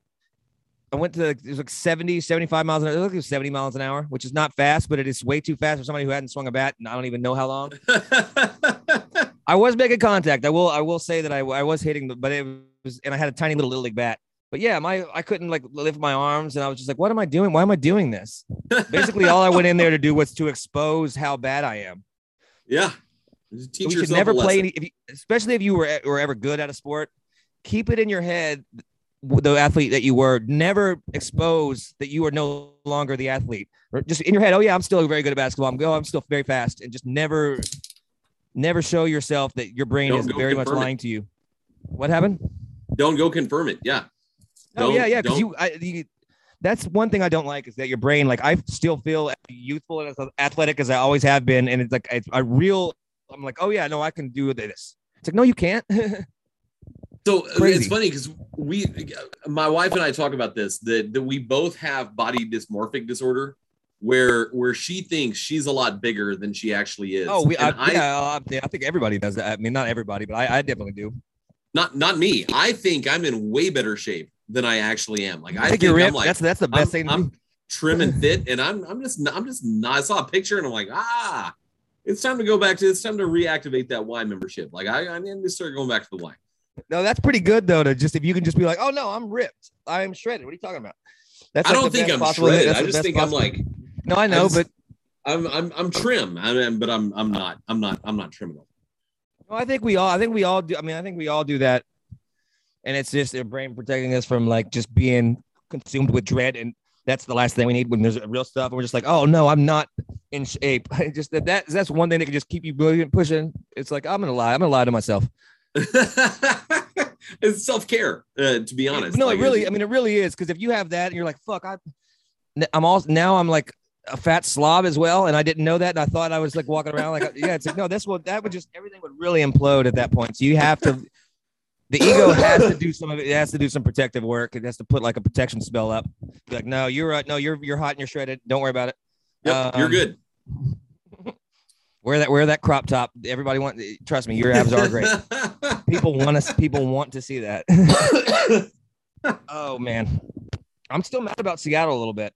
[SPEAKER 3] I went to it was like 70, 75 miles an hour. It looked like it was 70 miles an hour, which is not fast, but it is way too fast for somebody who hadn't swung a bat. And I don't even know how long. *laughs* I was making contact. I will. I will say that I, I was hitting, but it was, and I had a tiny little little league bat. But yeah, my I couldn't like lift my arms, and I was just like, "What am I doing? Why am I doing this?" *laughs* Basically, all I went in there to do was to expose how bad I am.
[SPEAKER 2] yeah.
[SPEAKER 3] So we should never play any, if you, especially if you were were ever good at a sport. Keep it in your head, the athlete that you were. Never expose that you are no longer the athlete. Or just in your head, oh yeah, I'm still very good at basketball. I'm go, I'm still very fast, and just never, never show yourself that your brain
[SPEAKER 2] Don't
[SPEAKER 3] is very much
[SPEAKER 2] it.
[SPEAKER 3] lying to you. What happened?
[SPEAKER 2] Don't go confirm it. Yeah.
[SPEAKER 3] Oh
[SPEAKER 2] Don't-
[SPEAKER 3] yeah, yeah. Because you, I, you, that's one thing I don't like is that your brain, like I still feel youthful and as athletic as I always have been, and it's like it's a real. I'm like, oh yeah, no, I can do this. It's like, no, you can't. *laughs*
[SPEAKER 2] So uh,
[SPEAKER 3] Crazy.
[SPEAKER 2] it's funny because we, my wife and I talk about this that that we both have body dysmorphic disorder, where where she thinks she's a lot bigger than she actually is.
[SPEAKER 3] oh, we, I,
[SPEAKER 2] I,
[SPEAKER 3] yeah, I, think everybody does that. I mean, not everybody, but I, I definitely do.
[SPEAKER 2] not not me. I think I'm in way better shape than I actually am. Like I,
[SPEAKER 3] think
[SPEAKER 2] think,
[SPEAKER 3] you're
[SPEAKER 2] I'm like
[SPEAKER 3] that's that's the best
[SPEAKER 2] I'm,
[SPEAKER 3] thing.
[SPEAKER 2] I'm trim and fit, *laughs* and I'm I'm just I'm just not, I saw a picture and I'm like ah, it's time to go back to it's time to reactivate that Y membership. Like I I need to start going back to the Y.
[SPEAKER 3] No, that's pretty good though. To just if you can just be like, oh no, I'm ripped. I'm shredded. What are you talking about? That's
[SPEAKER 2] I
[SPEAKER 3] like
[SPEAKER 2] don't think I'm
[SPEAKER 3] possible-
[SPEAKER 2] shredded. I just think I'm like
[SPEAKER 3] No, I know,
[SPEAKER 2] just-
[SPEAKER 3] but
[SPEAKER 2] I'm I'm I'm trim. I mean, but I'm I'm not I'm not I'm not trim at all.
[SPEAKER 3] No, I think we all. I think we all do. I mean, I think we all do that, and it's just their brain protecting us from like just being consumed with dread, and that's the last thing we need when there's real stuff. And we're just like, oh no, I'm not in shape. *laughs* just that, that that's one thing that can just keep you pushing. It's like I'm gonna lie. I'm gonna lie to myself. *laughs*
[SPEAKER 2] it's self care, uh, to be honest.
[SPEAKER 3] no,
[SPEAKER 2] Like,
[SPEAKER 3] it really. I mean, it really is because if you have that, and you're like, fuck, I, I'm all now I'm like a fat slob as well, and I didn't know that, and I thought I was like walking around like, *laughs* yeah, it's like no, this would that would just everything would really implode at that point. So you have to. The ego has to do some of it. It has to do some protective work. It has to put like a protection spell up. Be like, no, you're uh, no, you're you're hot and you're shredded. Don't worry about it.
[SPEAKER 2] Yep, you're
[SPEAKER 3] Um,
[SPEAKER 2] good.
[SPEAKER 3] Wear that wear that crop top. Everybody want. Trust me, your abs are great. *laughs* People want us. People want to see that. *laughs* oh man, I'm still mad about Seattle a little bit.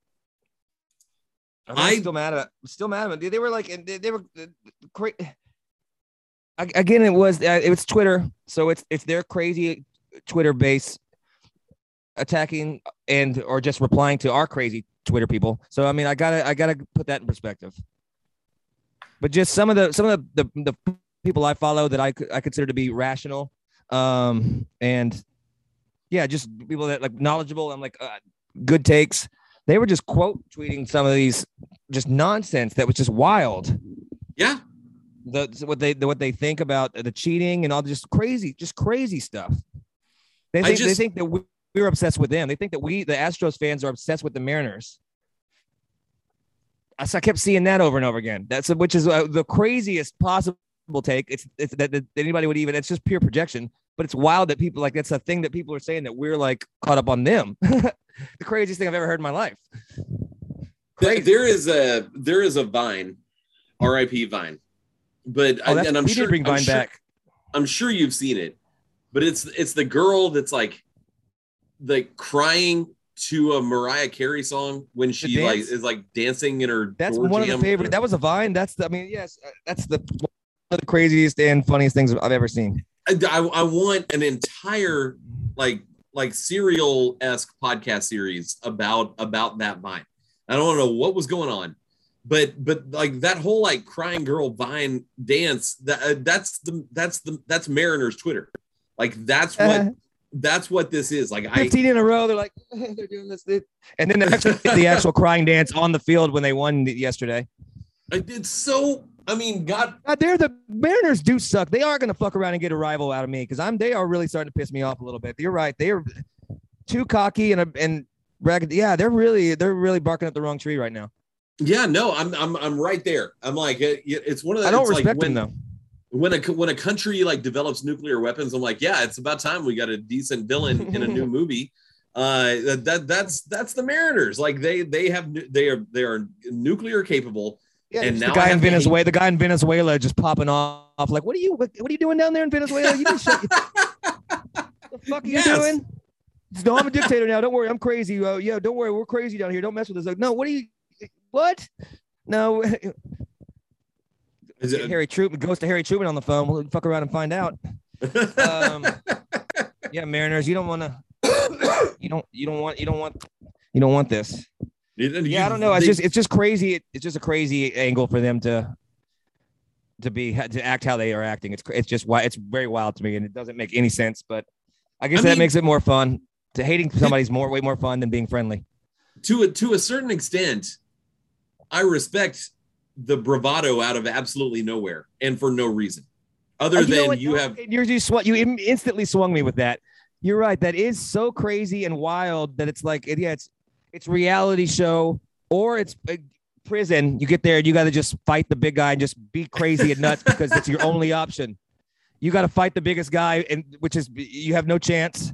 [SPEAKER 3] I'm
[SPEAKER 2] I-
[SPEAKER 3] still mad at. Still mad. They were like, they, they were great. Again, it was uh, it was Twitter, so it's it's their crazy Twitter base attacking and or just replying to our crazy Twitter people. So I mean, I gotta I gotta put that in perspective. But just some of the some of the the, the people I follow that I I consider to be rational, um, and yeah, just people that like knowledgeable and like uh, good takes. They were just quote tweeting some of these just nonsense that was just wild.
[SPEAKER 2] yeah,
[SPEAKER 3] The what they the, what they think about the cheating and all just crazy, just crazy stuff. They think they think that we, we're obsessed with them. They think that we the Astros fans are obsessed with the Mariners. I s- I kept seeing that over and over again. That's which is uh, the craziest possible take. It's it's that, that anybody would even. It's just pure projection. But it's wild that people like that's a thing that people are saying that we're like caught up on them. *laughs* the craziest thing I've ever heard in my life.
[SPEAKER 2] There- there is a there is a Vine, R.I.P. Vine, but
[SPEAKER 3] Oh,
[SPEAKER 2] I, and I'm sure
[SPEAKER 3] bring
[SPEAKER 2] I'm
[SPEAKER 3] Vine
[SPEAKER 2] sure-
[SPEAKER 3] back.
[SPEAKER 2] I'm sure you've seen it, but it's it's the girl that's like like crying to a Mariah Carey song when she like is like dancing in her.
[SPEAKER 3] That's one of
[SPEAKER 2] jam.
[SPEAKER 3] the favorite. That was a vine. That's the. I mean, yes, uh, that's the one of the craziest and funniest things I've ever seen.
[SPEAKER 2] I, I, I want an entire like like serial esque podcast series about about that vine. I don't know what was going on, but but like that whole like crying girl vine dance that uh, that's the that's the that's Mariners Twitter. Like that's what *laughs* that's what this is. Like I
[SPEAKER 3] 15 in a row. They're like, *laughs* they're doing this. And then actually the *laughs* actual crying dance on the field when they won yesterday.
[SPEAKER 2] I did so. I mean, God,
[SPEAKER 3] God, they're the Mariners do suck. They are going to fuck around and get a rival out of me because I'm. They are really starting to piss me off a little bit. You're right. They are too cocky and and ragged. Yeah, they're really they're really barking up the wrong tree right now.
[SPEAKER 2] yeah, no, I'm I'm I'm right there. I'm like it, it's one of the.
[SPEAKER 3] I don't
[SPEAKER 2] it's like
[SPEAKER 3] respect
[SPEAKER 2] when,
[SPEAKER 3] them though.
[SPEAKER 2] When a when a country like develops nuclear weapons, I'm like, yeah, it's about time we got a decent villain in a new *laughs* movie. Uh, that, that that's that's the Mariners. Like they they have they are they are nuclear capable.
[SPEAKER 3] Yeah,
[SPEAKER 2] and now
[SPEAKER 3] the guy in Venezuela, the guy in Venezuela just popping off. Like, what are you what, what are you doing down there in Venezuela? You just shut, *laughs* *laughs* the fuck are you
[SPEAKER 2] Yes.
[SPEAKER 3] doing? No, I'm a dictator now. Don't worry, I'm crazy. Uh, yeah, don't worry, we're crazy down here. Don't mess with us. Like, no, what are you? What? No,
[SPEAKER 2] Is it-
[SPEAKER 3] Harry Truman goes to Harry Truman on the phone. We'll fuck around and find out. Um, *laughs* yeah, Mariners, you don't want to. You don't. You don't want. You don't want. You don't want this. Yeah, I don't know. It's just. It's just crazy. It, it's just a crazy angle for them to. To be to act how they are acting. It's it's just why it's very wild to me, and it doesn't make any sense. But I guess
[SPEAKER 2] I
[SPEAKER 3] that
[SPEAKER 2] mean-
[SPEAKER 3] makes it more fun. To hating somebody's more way more fun than being friendly.
[SPEAKER 2] to a to a certain extent, I respect the bravado out of absolutely nowhere and for no reason, other
[SPEAKER 3] Oh, you
[SPEAKER 2] than you
[SPEAKER 3] No,
[SPEAKER 2] have.
[SPEAKER 3] you're you sw- you instantly swung me with that. You're right. That is so crazy and wild that it's like yeah, it's it's reality show or it's uh, prison. You get there and you got to just fight the big guy and just be crazy and nuts because it's your only option. You got to fight the biggest guy and which is you have no chance.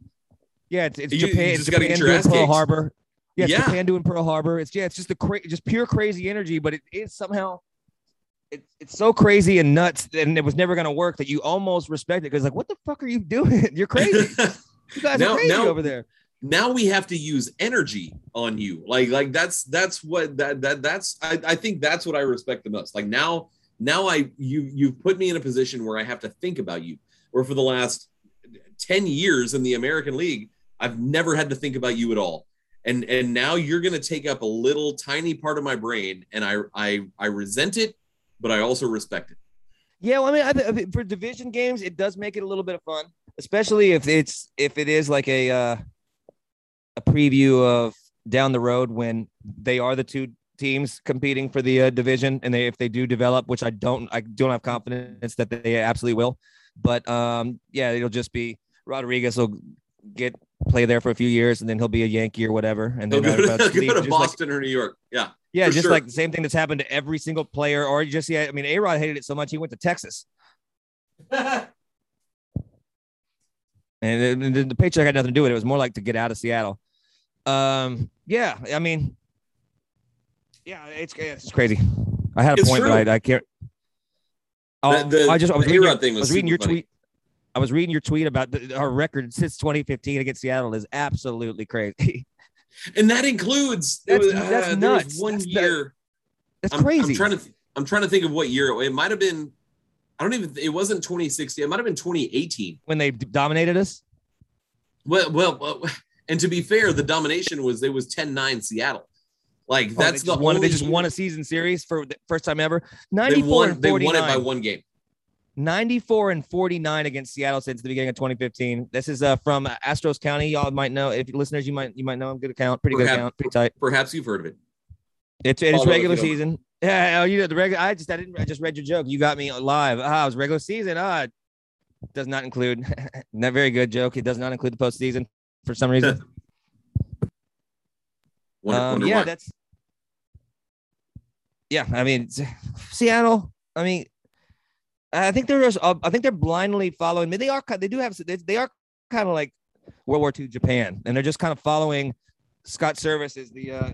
[SPEAKER 3] Yeah, it's, it's
[SPEAKER 2] You- you
[SPEAKER 3] Japan.
[SPEAKER 2] just
[SPEAKER 3] It's
[SPEAKER 2] gotta
[SPEAKER 3] Japan
[SPEAKER 2] get your ass
[SPEAKER 3] Pearl. Harbor. Yeah, it's
[SPEAKER 2] Yeah.
[SPEAKER 3] Japan doing Pearl Harbor. It's yeah, it's just the cra- just pure crazy energy, but it is somehow it's it's so crazy and nuts, and it was never gonna work that you almost respect it because like, what the fuck are you doing? *laughs* You're crazy. *laughs* You guys
[SPEAKER 2] Now-
[SPEAKER 3] are crazy
[SPEAKER 2] now-
[SPEAKER 3] over there.
[SPEAKER 2] now we have to use energy on you like like that's that's what that that that's I, I think that's what i respect the most like now now i you you've put me in a position where i have to think about you where for the last 10 years in the american league i've never had to think about you at all and and now you're going to take up a little tiny part of my brain and i i i resent it but i also respect it.
[SPEAKER 3] Yeah, well, I mean, I, for division games, it does make it a little bit of fun, especially if it's if it is like a uh, a preview of down the road when they are the two teams competing for the uh, division, and they if they do develop, which I don't, I don't have confidence that they absolutely will, but um, yeah, it'll just be Rodriguez will get play there for a few years, and then he'll be a Yankee or whatever, and
[SPEAKER 2] Go
[SPEAKER 3] then
[SPEAKER 2] to, *laughs*
[SPEAKER 3] uh,
[SPEAKER 2] go to
[SPEAKER 3] just like-
[SPEAKER 2] boston or new york yeah
[SPEAKER 3] yeah, just
[SPEAKER 2] sure.
[SPEAKER 3] like the same thing that's happened to every single player, or just yeah. I mean, A Rod hated it so much he went to Texas, *laughs* and the- paycheck had nothing to do with it. It was more like to get out of Seattle. Um, yeah, I mean, yeah, it's it's crazy. I had a
[SPEAKER 2] It's
[SPEAKER 3] point,
[SPEAKER 2] true.
[SPEAKER 3] but I, I can't. Oh,
[SPEAKER 2] The- the-
[SPEAKER 3] I just I was reading, your,
[SPEAKER 2] thing
[SPEAKER 3] I
[SPEAKER 2] was
[SPEAKER 3] was reading your
[SPEAKER 2] funny.
[SPEAKER 3] tweet. I was reading your tweet about the, our record since 2015 against Seattle is absolutely crazy. *laughs*
[SPEAKER 2] and that includes
[SPEAKER 3] That's-
[SPEAKER 2] was,
[SPEAKER 3] that's
[SPEAKER 2] uh, there was
[SPEAKER 3] nuts.
[SPEAKER 2] one
[SPEAKER 3] That's the-
[SPEAKER 2] year
[SPEAKER 3] That's
[SPEAKER 2] I'm,
[SPEAKER 3] crazy.
[SPEAKER 2] I'm trying to I'm trying to think of what year it, it might have been. I don't even. It wasn't 2016. It might have been 2018.
[SPEAKER 3] when they dominated us.
[SPEAKER 2] Well, well, well, *laughs* and to be fair, the domination was it was 10-9 Seattle. Like
[SPEAKER 3] Oh,
[SPEAKER 2] that's
[SPEAKER 3] they
[SPEAKER 2] the
[SPEAKER 3] won,
[SPEAKER 2] only
[SPEAKER 3] they just won a season series for the first time ever.
[SPEAKER 2] They
[SPEAKER 3] 94
[SPEAKER 2] won.
[SPEAKER 3] and
[SPEAKER 2] They won it by one game.
[SPEAKER 3] 94 and 49 against Seattle since the beginning of 2015. This is uh, from Astros County. Y'all might know if listeners, you might you might know him. Good account, pretty good
[SPEAKER 2] Perhaps-
[SPEAKER 3] account, pretty tight.
[SPEAKER 2] Perhaps you've heard of it.
[SPEAKER 3] It's it's regular season. Yeah, oh, you know the regular. I just I didn't I just read your joke. You got me live. Ah, it was regular season. Ah, it does not include. *laughs* not very good joke. It does not include the postseason for some reason. *laughs*
[SPEAKER 2] Wonder,
[SPEAKER 3] Um,
[SPEAKER 2] wonder
[SPEAKER 3] yeah,
[SPEAKER 2] why.
[SPEAKER 3] that's. Yeah, I mean, Seattle. I mean, I think they're just, uh, I think they're blindly following. I mean, they are. They do have. They, they are kind of like World War II Japan, and they're just kind of following. Scott Servais is the. uh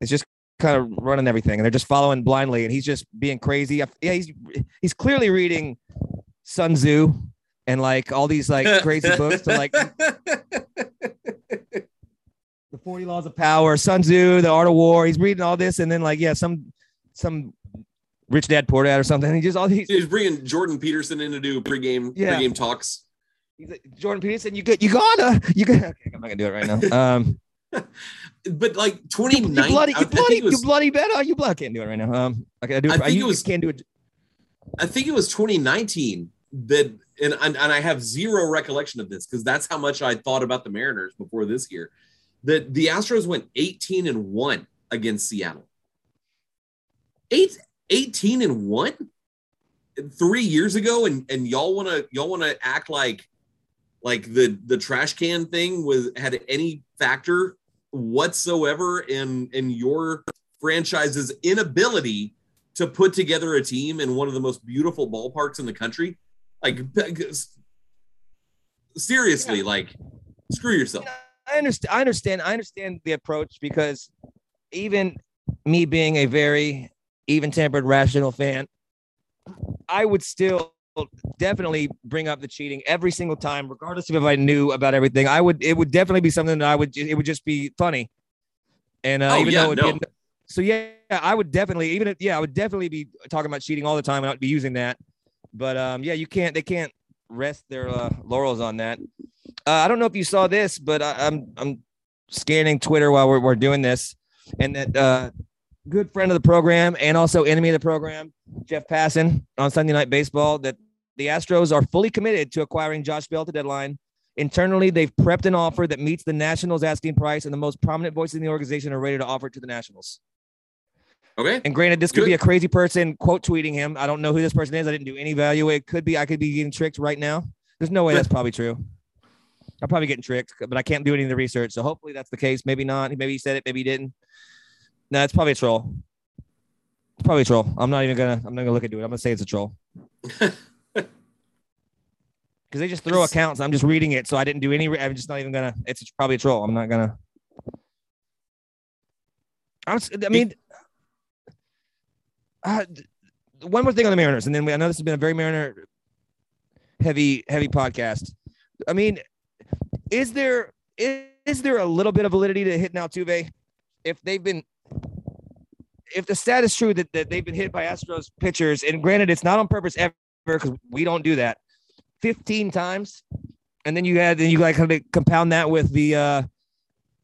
[SPEAKER 3] It's just kind of running everything, and they're just following blindly, and he's just being crazy. Yeah, he's he's clearly reading Sun Tzu and like all these like crazy books to like *laughs* the 40 Laws of Power, Sun Tzu, The Art of War. He's reading all this, and then like, yeah, some some Rich Dad Poor Dad or something. *laughs* He just all these.
[SPEAKER 2] He's bringing Jordan Peterson in to do pregame
[SPEAKER 3] Yeah.
[SPEAKER 2] pregame talks.
[SPEAKER 3] He's like, Jordan Peterson, you good? You gotta, you got. Okay, I'm not gonna do it right now. *laughs* Um,
[SPEAKER 2] But like
[SPEAKER 3] you, you bloody, you bloody,
[SPEAKER 2] was,
[SPEAKER 3] you bloody better. You bloody can't do it right now. Um, I do. it.
[SPEAKER 2] I think
[SPEAKER 3] you
[SPEAKER 2] it was-
[SPEAKER 3] can't do it.
[SPEAKER 2] I think it was 2019 that, and and, and I have zero recollection of this because that's how much I thought about the Mariners before this year. That the Astros went 18 and one against Seattle. Eight, 18 and one three years ago, and and y'all want to y'all want to act like like the the trash can thing was had any factor whatsoever in in your franchise's inability to put together a team in one of the most beautiful ballparks in the country like seriously like screw yourself
[SPEAKER 3] I understand. I understand. I understand the approach because even me being a very even-tempered, rational fan, I would still definitely bring up the cheating every single time, regardless of if I knew about everything. I would. It would definitely be something that I would. It would just be funny. And uh,
[SPEAKER 2] Oh,
[SPEAKER 3] even
[SPEAKER 2] yeah,
[SPEAKER 3] though it
[SPEAKER 2] no.
[SPEAKER 3] didn't. So yeah, I would definitely even if yeah, I would definitely be talking about cheating all the time and I'd be using that. But um, yeah, you can't. They can't rest their uh, laurels on that. Uh, I don't know if you saw this, but I, I'm I'm scanning Twitter while we're, we're doing this, and that uh, good friend of the program and also enemy of the program, Jeff Passan on Sunday Night Baseball, that the Astros are fully committed to acquiring Josh Bell at the deadline. Internally, they've prepped an offer that meets the Nationals' asking price, and the most prominent voices in the organization are ready to offer it to the Nationals.
[SPEAKER 2] okay
[SPEAKER 3] And granted, this could
[SPEAKER 2] Good.
[SPEAKER 3] be a crazy person quote tweeting him. I don't know who this person is. I didn't do any value. It could be I could be getting tricked right now. There's no way that's probably true. I'm probably getting tricked, but I can't do any of the research. So hopefully that's the case. Maybe not. Maybe he said it. Maybe he didn't. No, it's probably a troll. It's probably a troll. I'm not even gonna. I'm not gonna look into it. I'm gonna say it's a troll. *laughs* Because they just throw accounts. I'm just reading it, so I didn't do any. re- I'm just not even gonna. It's probably a troll. I'm not gonna. I'm. I mean, uh, one more thing on the Mariners, and then we, I know this has been a very Mariner heavy, heavy podcast. I mean, is there is, is there a little bit of validity to hitting Altuve if they've been if the stat is true that, that they've been hit by Astros pitchers, and granted it's not on purpose ever because we don't do that, 15 times, and then you had then you like kind of compound that with the uh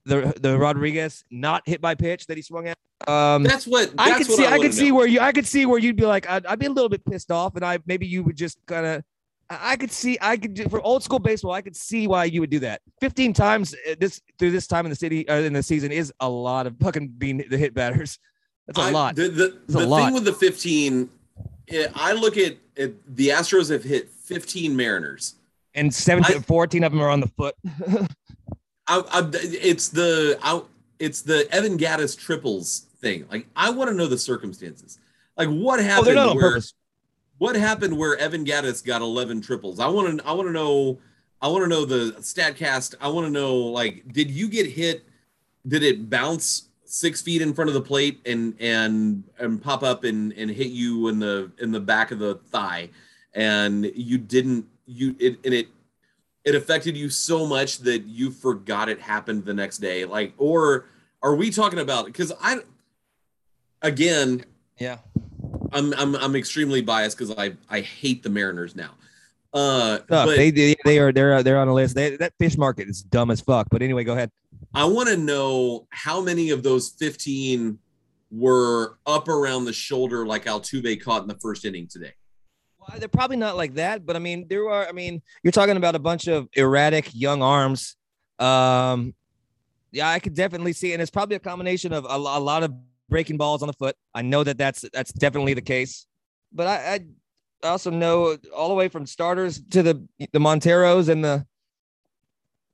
[SPEAKER 3] the the Rodriguez not hit by pitch that he swung at. Um,
[SPEAKER 2] that's what
[SPEAKER 3] I
[SPEAKER 2] that's
[SPEAKER 3] could
[SPEAKER 2] what
[SPEAKER 3] see. I,
[SPEAKER 2] wanna
[SPEAKER 3] could see
[SPEAKER 2] know.
[SPEAKER 3] where you. I could see where you'd be like, I'd, I'd be a little bit pissed off, and I maybe you would just kind of. I I could see. I could do- for old school baseball. I could see why you would do that. Fifteen times uh, this through this time in the city uh, in the season is a lot of fucking being the hit batters. That's a
[SPEAKER 2] I-
[SPEAKER 3] lot.
[SPEAKER 2] The, the, the
[SPEAKER 3] lot.
[SPEAKER 2] thing with the 15, eh, I look at, at the Astros have hit 15 Mariners.
[SPEAKER 3] and 17,
[SPEAKER 2] I-
[SPEAKER 3] 14 of them are on the foot. *laughs*
[SPEAKER 2] I, I, it's the I, it's the Evan Gattis triples thing. Like I want to know the circumstances. Like what
[SPEAKER 3] oh,
[SPEAKER 2] happened?
[SPEAKER 3] on
[SPEAKER 2] where. What happened where Evan Gattis got 11 triples? I want to I want to know I want to know the Statcast. I want to know like did you get hit? Did it bounce six feet in front of the plate and and and pop up and and hit you in the in the back of the thigh, and you didn't you it and it it affected you so much that you forgot it happened the next day like or are we talking about because i again
[SPEAKER 3] Yeah.
[SPEAKER 2] i'm i'm, I'm extremely biased because i i hate the mariners now uh but
[SPEAKER 3] they, they they are they're they're on a list. They, that fish market is dumb as fuck. But anyway, go ahead.
[SPEAKER 2] I want to know how many of those 15 were up around the shoulder like altuve caught in the first inning today
[SPEAKER 3] Well, they're probably not like that, but I mean, there are. I mean, you're talking about a bunch of erratic young arms. Um, yeah, I could definitely see, and it's probably a combination of a, a lot of breaking balls on the foot. I know that that's that's definitely the case, but I, I also know all the way from starters to the the Monteros and the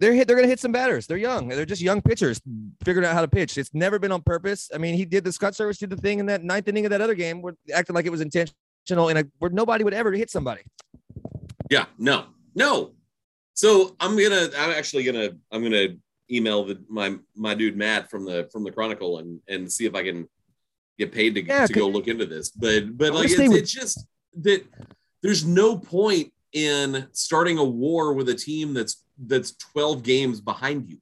[SPEAKER 3] they're hit. They're gonna hit some batters. They're young. They're just young pitchers figuring out how to pitch. It's never been on purpose. I mean, he did the Scott Servais did the thing in that ninth inning of that other game, where acting like it was intentional and where nobody would ever hit somebody.
[SPEAKER 2] Yeah, no, no. So I'm gonna, I'm actually gonna, I'm gonna email the my my dude Matt from the from the Chronicle and and see if I can get paid to,
[SPEAKER 3] Yeah,
[SPEAKER 2] to go look into this. But but like it's, it's just that there's no point in starting a war with a team that's that's 12 games behind you.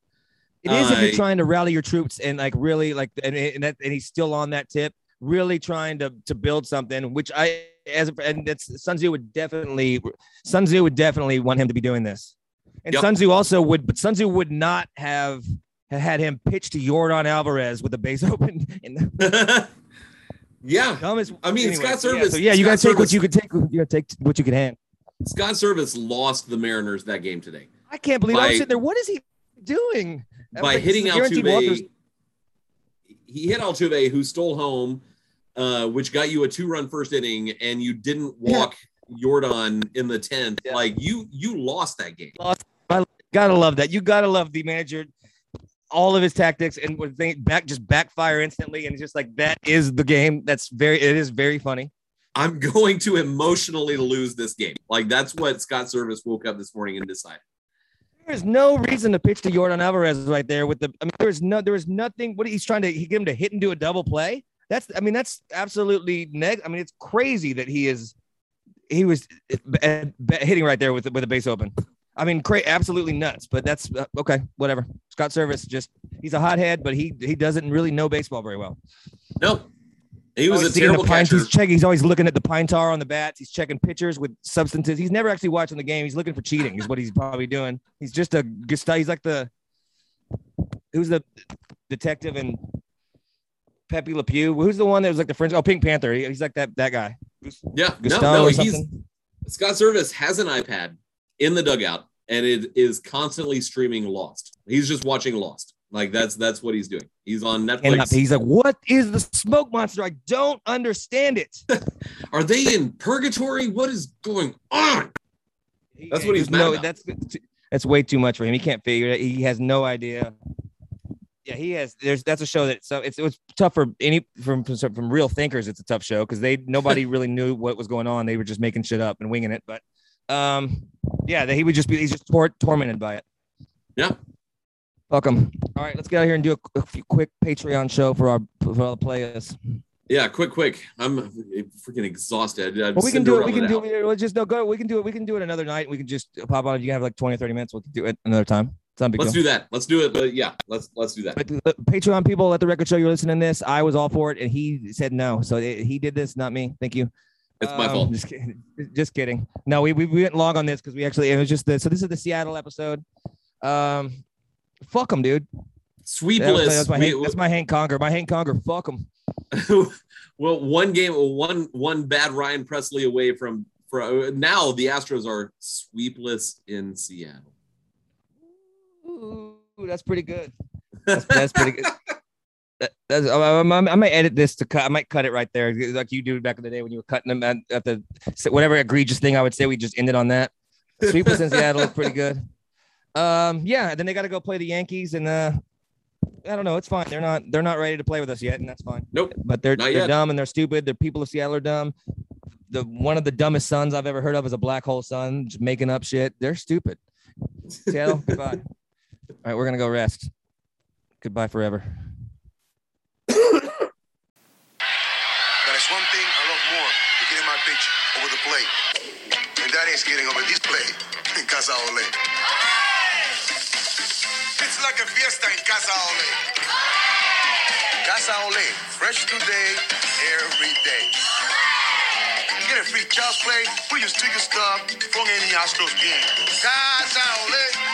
[SPEAKER 3] It is if you're
[SPEAKER 2] Uh,
[SPEAKER 3] trying to rally your troops and like really like and and, that, and he's still on that tip, really trying to to build something. Which I as a, and that's Sun Tzu would definitely Sun Tzu would definitely want him to be doing this, and
[SPEAKER 2] Yep.
[SPEAKER 3] Sun Tzu also would, but Sun Tzu would not have had him pitch to Yordan Alvarez with *laughs* the base open. And
[SPEAKER 2] yeah.
[SPEAKER 3] dumbest.
[SPEAKER 2] I mean,
[SPEAKER 3] anyway,
[SPEAKER 2] Scott
[SPEAKER 3] so yeah,
[SPEAKER 2] Servais-
[SPEAKER 3] so yeah, you
[SPEAKER 2] Scott
[SPEAKER 3] gotta take what you could take. You gotta take what you could hand.
[SPEAKER 2] Scott Servais lost the Mariners that game today
[SPEAKER 3] I can't believe I was sitting there. What is he doing?
[SPEAKER 2] by hitting
[SPEAKER 3] this a walkers.
[SPEAKER 2] Altuve. He hit Altuve, who stole home, uh, which got you a two-run first inning, and you didn't walk Yordan in the tenth.
[SPEAKER 3] Yeah.
[SPEAKER 2] Like you, you lost that game.
[SPEAKER 3] i Gotta love that. You gotta love the manager. All of his tactics and when they back just backfire instantly, and it's just like that is the game. That's very. It is very funny.
[SPEAKER 2] I'm *laughs* going to emotionally lose this game. Like that's what Scott Servais woke up this morning and decided.
[SPEAKER 3] There's no reason to pitch to Yordan Alvarez right there with the. I mean, there's no. There was nothing. What he's trying to he get him to hit and do a double play. That's. I mean, that's absolutely neg. I mean, it's crazy that he is. He was uh, hitting right there with with a base open. I mean, cra- absolutely nuts. But that's uh, okay. Whatever. Scott Servais just he's a hothead, but he he doesn't really know baseball very well.
[SPEAKER 2] No, he was a terrible catcher.
[SPEAKER 3] He's checking. He's always looking at the pine tar on the bats. He's checking pitchers with substances. He's never actually watching the game. He's looking for cheating. Is what he's probably doing. He's just a gesta- He's like the who's the detective in Pepe Le Pew? Who's the one that was like the French? Oh, Pink Panther. He- he's like that that guy.
[SPEAKER 2] Yeah, no, no, he's. Scott Servais has an iPad in the dugout and it is constantly streaming Lost. He's just watching Lost. Like that's that's what he's doing. He's on Netflix.
[SPEAKER 3] he's like, "What is the smoke monster? I don't understand it." *laughs*
[SPEAKER 2] Are they in purgatory? What is going on? That's what he's mad
[SPEAKER 3] no,
[SPEAKER 2] about.
[SPEAKER 3] That's that's way too much for him. He can't figure it. He has no idea. Yeah, he has. There's that's a show that so it's it was tough for any from from, from real thinkers. It's a tough show because they *laughs* nobody really knew what was going on. They were just making shit up and winging it. But um, yeah, that he would just be he's just tor- tormented by it.
[SPEAKER 2] Yeah.
[SPEAKER 3] Welcome. All right, let's get out here and do a, a few quick Patreon show for our for all the players.
[SPEAKER 2] Yeah, quick, quick. I'm freaking exhausted.
[SPEAKER 3] Well, we can do it. We can do it. We'll just no go. We can do it. We can do it another night. We can just pop on. You have like 20 or 30 minutes, We'll do it another time. It's not a big
[SPEAKER 2] Let's
[SPEAKER 3] deal.
[SPEAKER 2] do that. Let's do it. But yeah, let's let's do that.
[SPEAKER 3] But the Patreon people, let the record show you're listening to this. I was all for it, and he said no. So it, he did this, not me. Thank you.
[SPEAKER 2] It's my
[SPEAKER 3] Um,
[SPEAKER 2] fault.
[SPEAKER 3] Just kidding. Just kidding. No, we, we we went long on this because we actually it was just the so this is the Seattle episode. Um, fuck them, dude. That that's, my Hank, that's my Hank Conger. My Hank Conger. Fuck them. *laughs*
[SPEAKER 2] well, one game, one one bad Ryan Pressly away from. from now the Astros are sweepless in Seattle.
[SPEAKER 3] Ooh, that's pretty good. *laughs* That's, that's pretty good. That, that's, I, I, I might edit this to cut. I might cut it right there, like you do back in the day when you were cutting them at, at the whatever egregious thing I would say. We just ended on that. Sweepless in Seattle look pretty good. Um, yeah. Then they got to go play the Yankees, and uh, I don't know. It's fine. They're not. They're not ready to play with us yet, and that's fine.
[SPEAKER 2] Nope.
[SPEAKER 3] But they're
[SPEAKER 2] Not
[SPEAKER 3] they're
[SPEAKER 2] yet.
[SPEAKER 3] dumb and they're stupid. The people of Seattle are dumb. The one of the dumbest sons I've ever heard of is a black hole sun, just making up shit. They're stupid. Seattle, *laughs* goodbye. All right, we're gonna go rest. Goodbye forever.
[SPEAKER 1] But it's one thing I love more than getting my pitch over the plate. And that is getting over this plate in Casa Ole. It's like a fiesta in Casa Ole. Casa Ole, fresh today, every day. Get a free child's play, put your sticker stuff from any Astros game. Casa fresh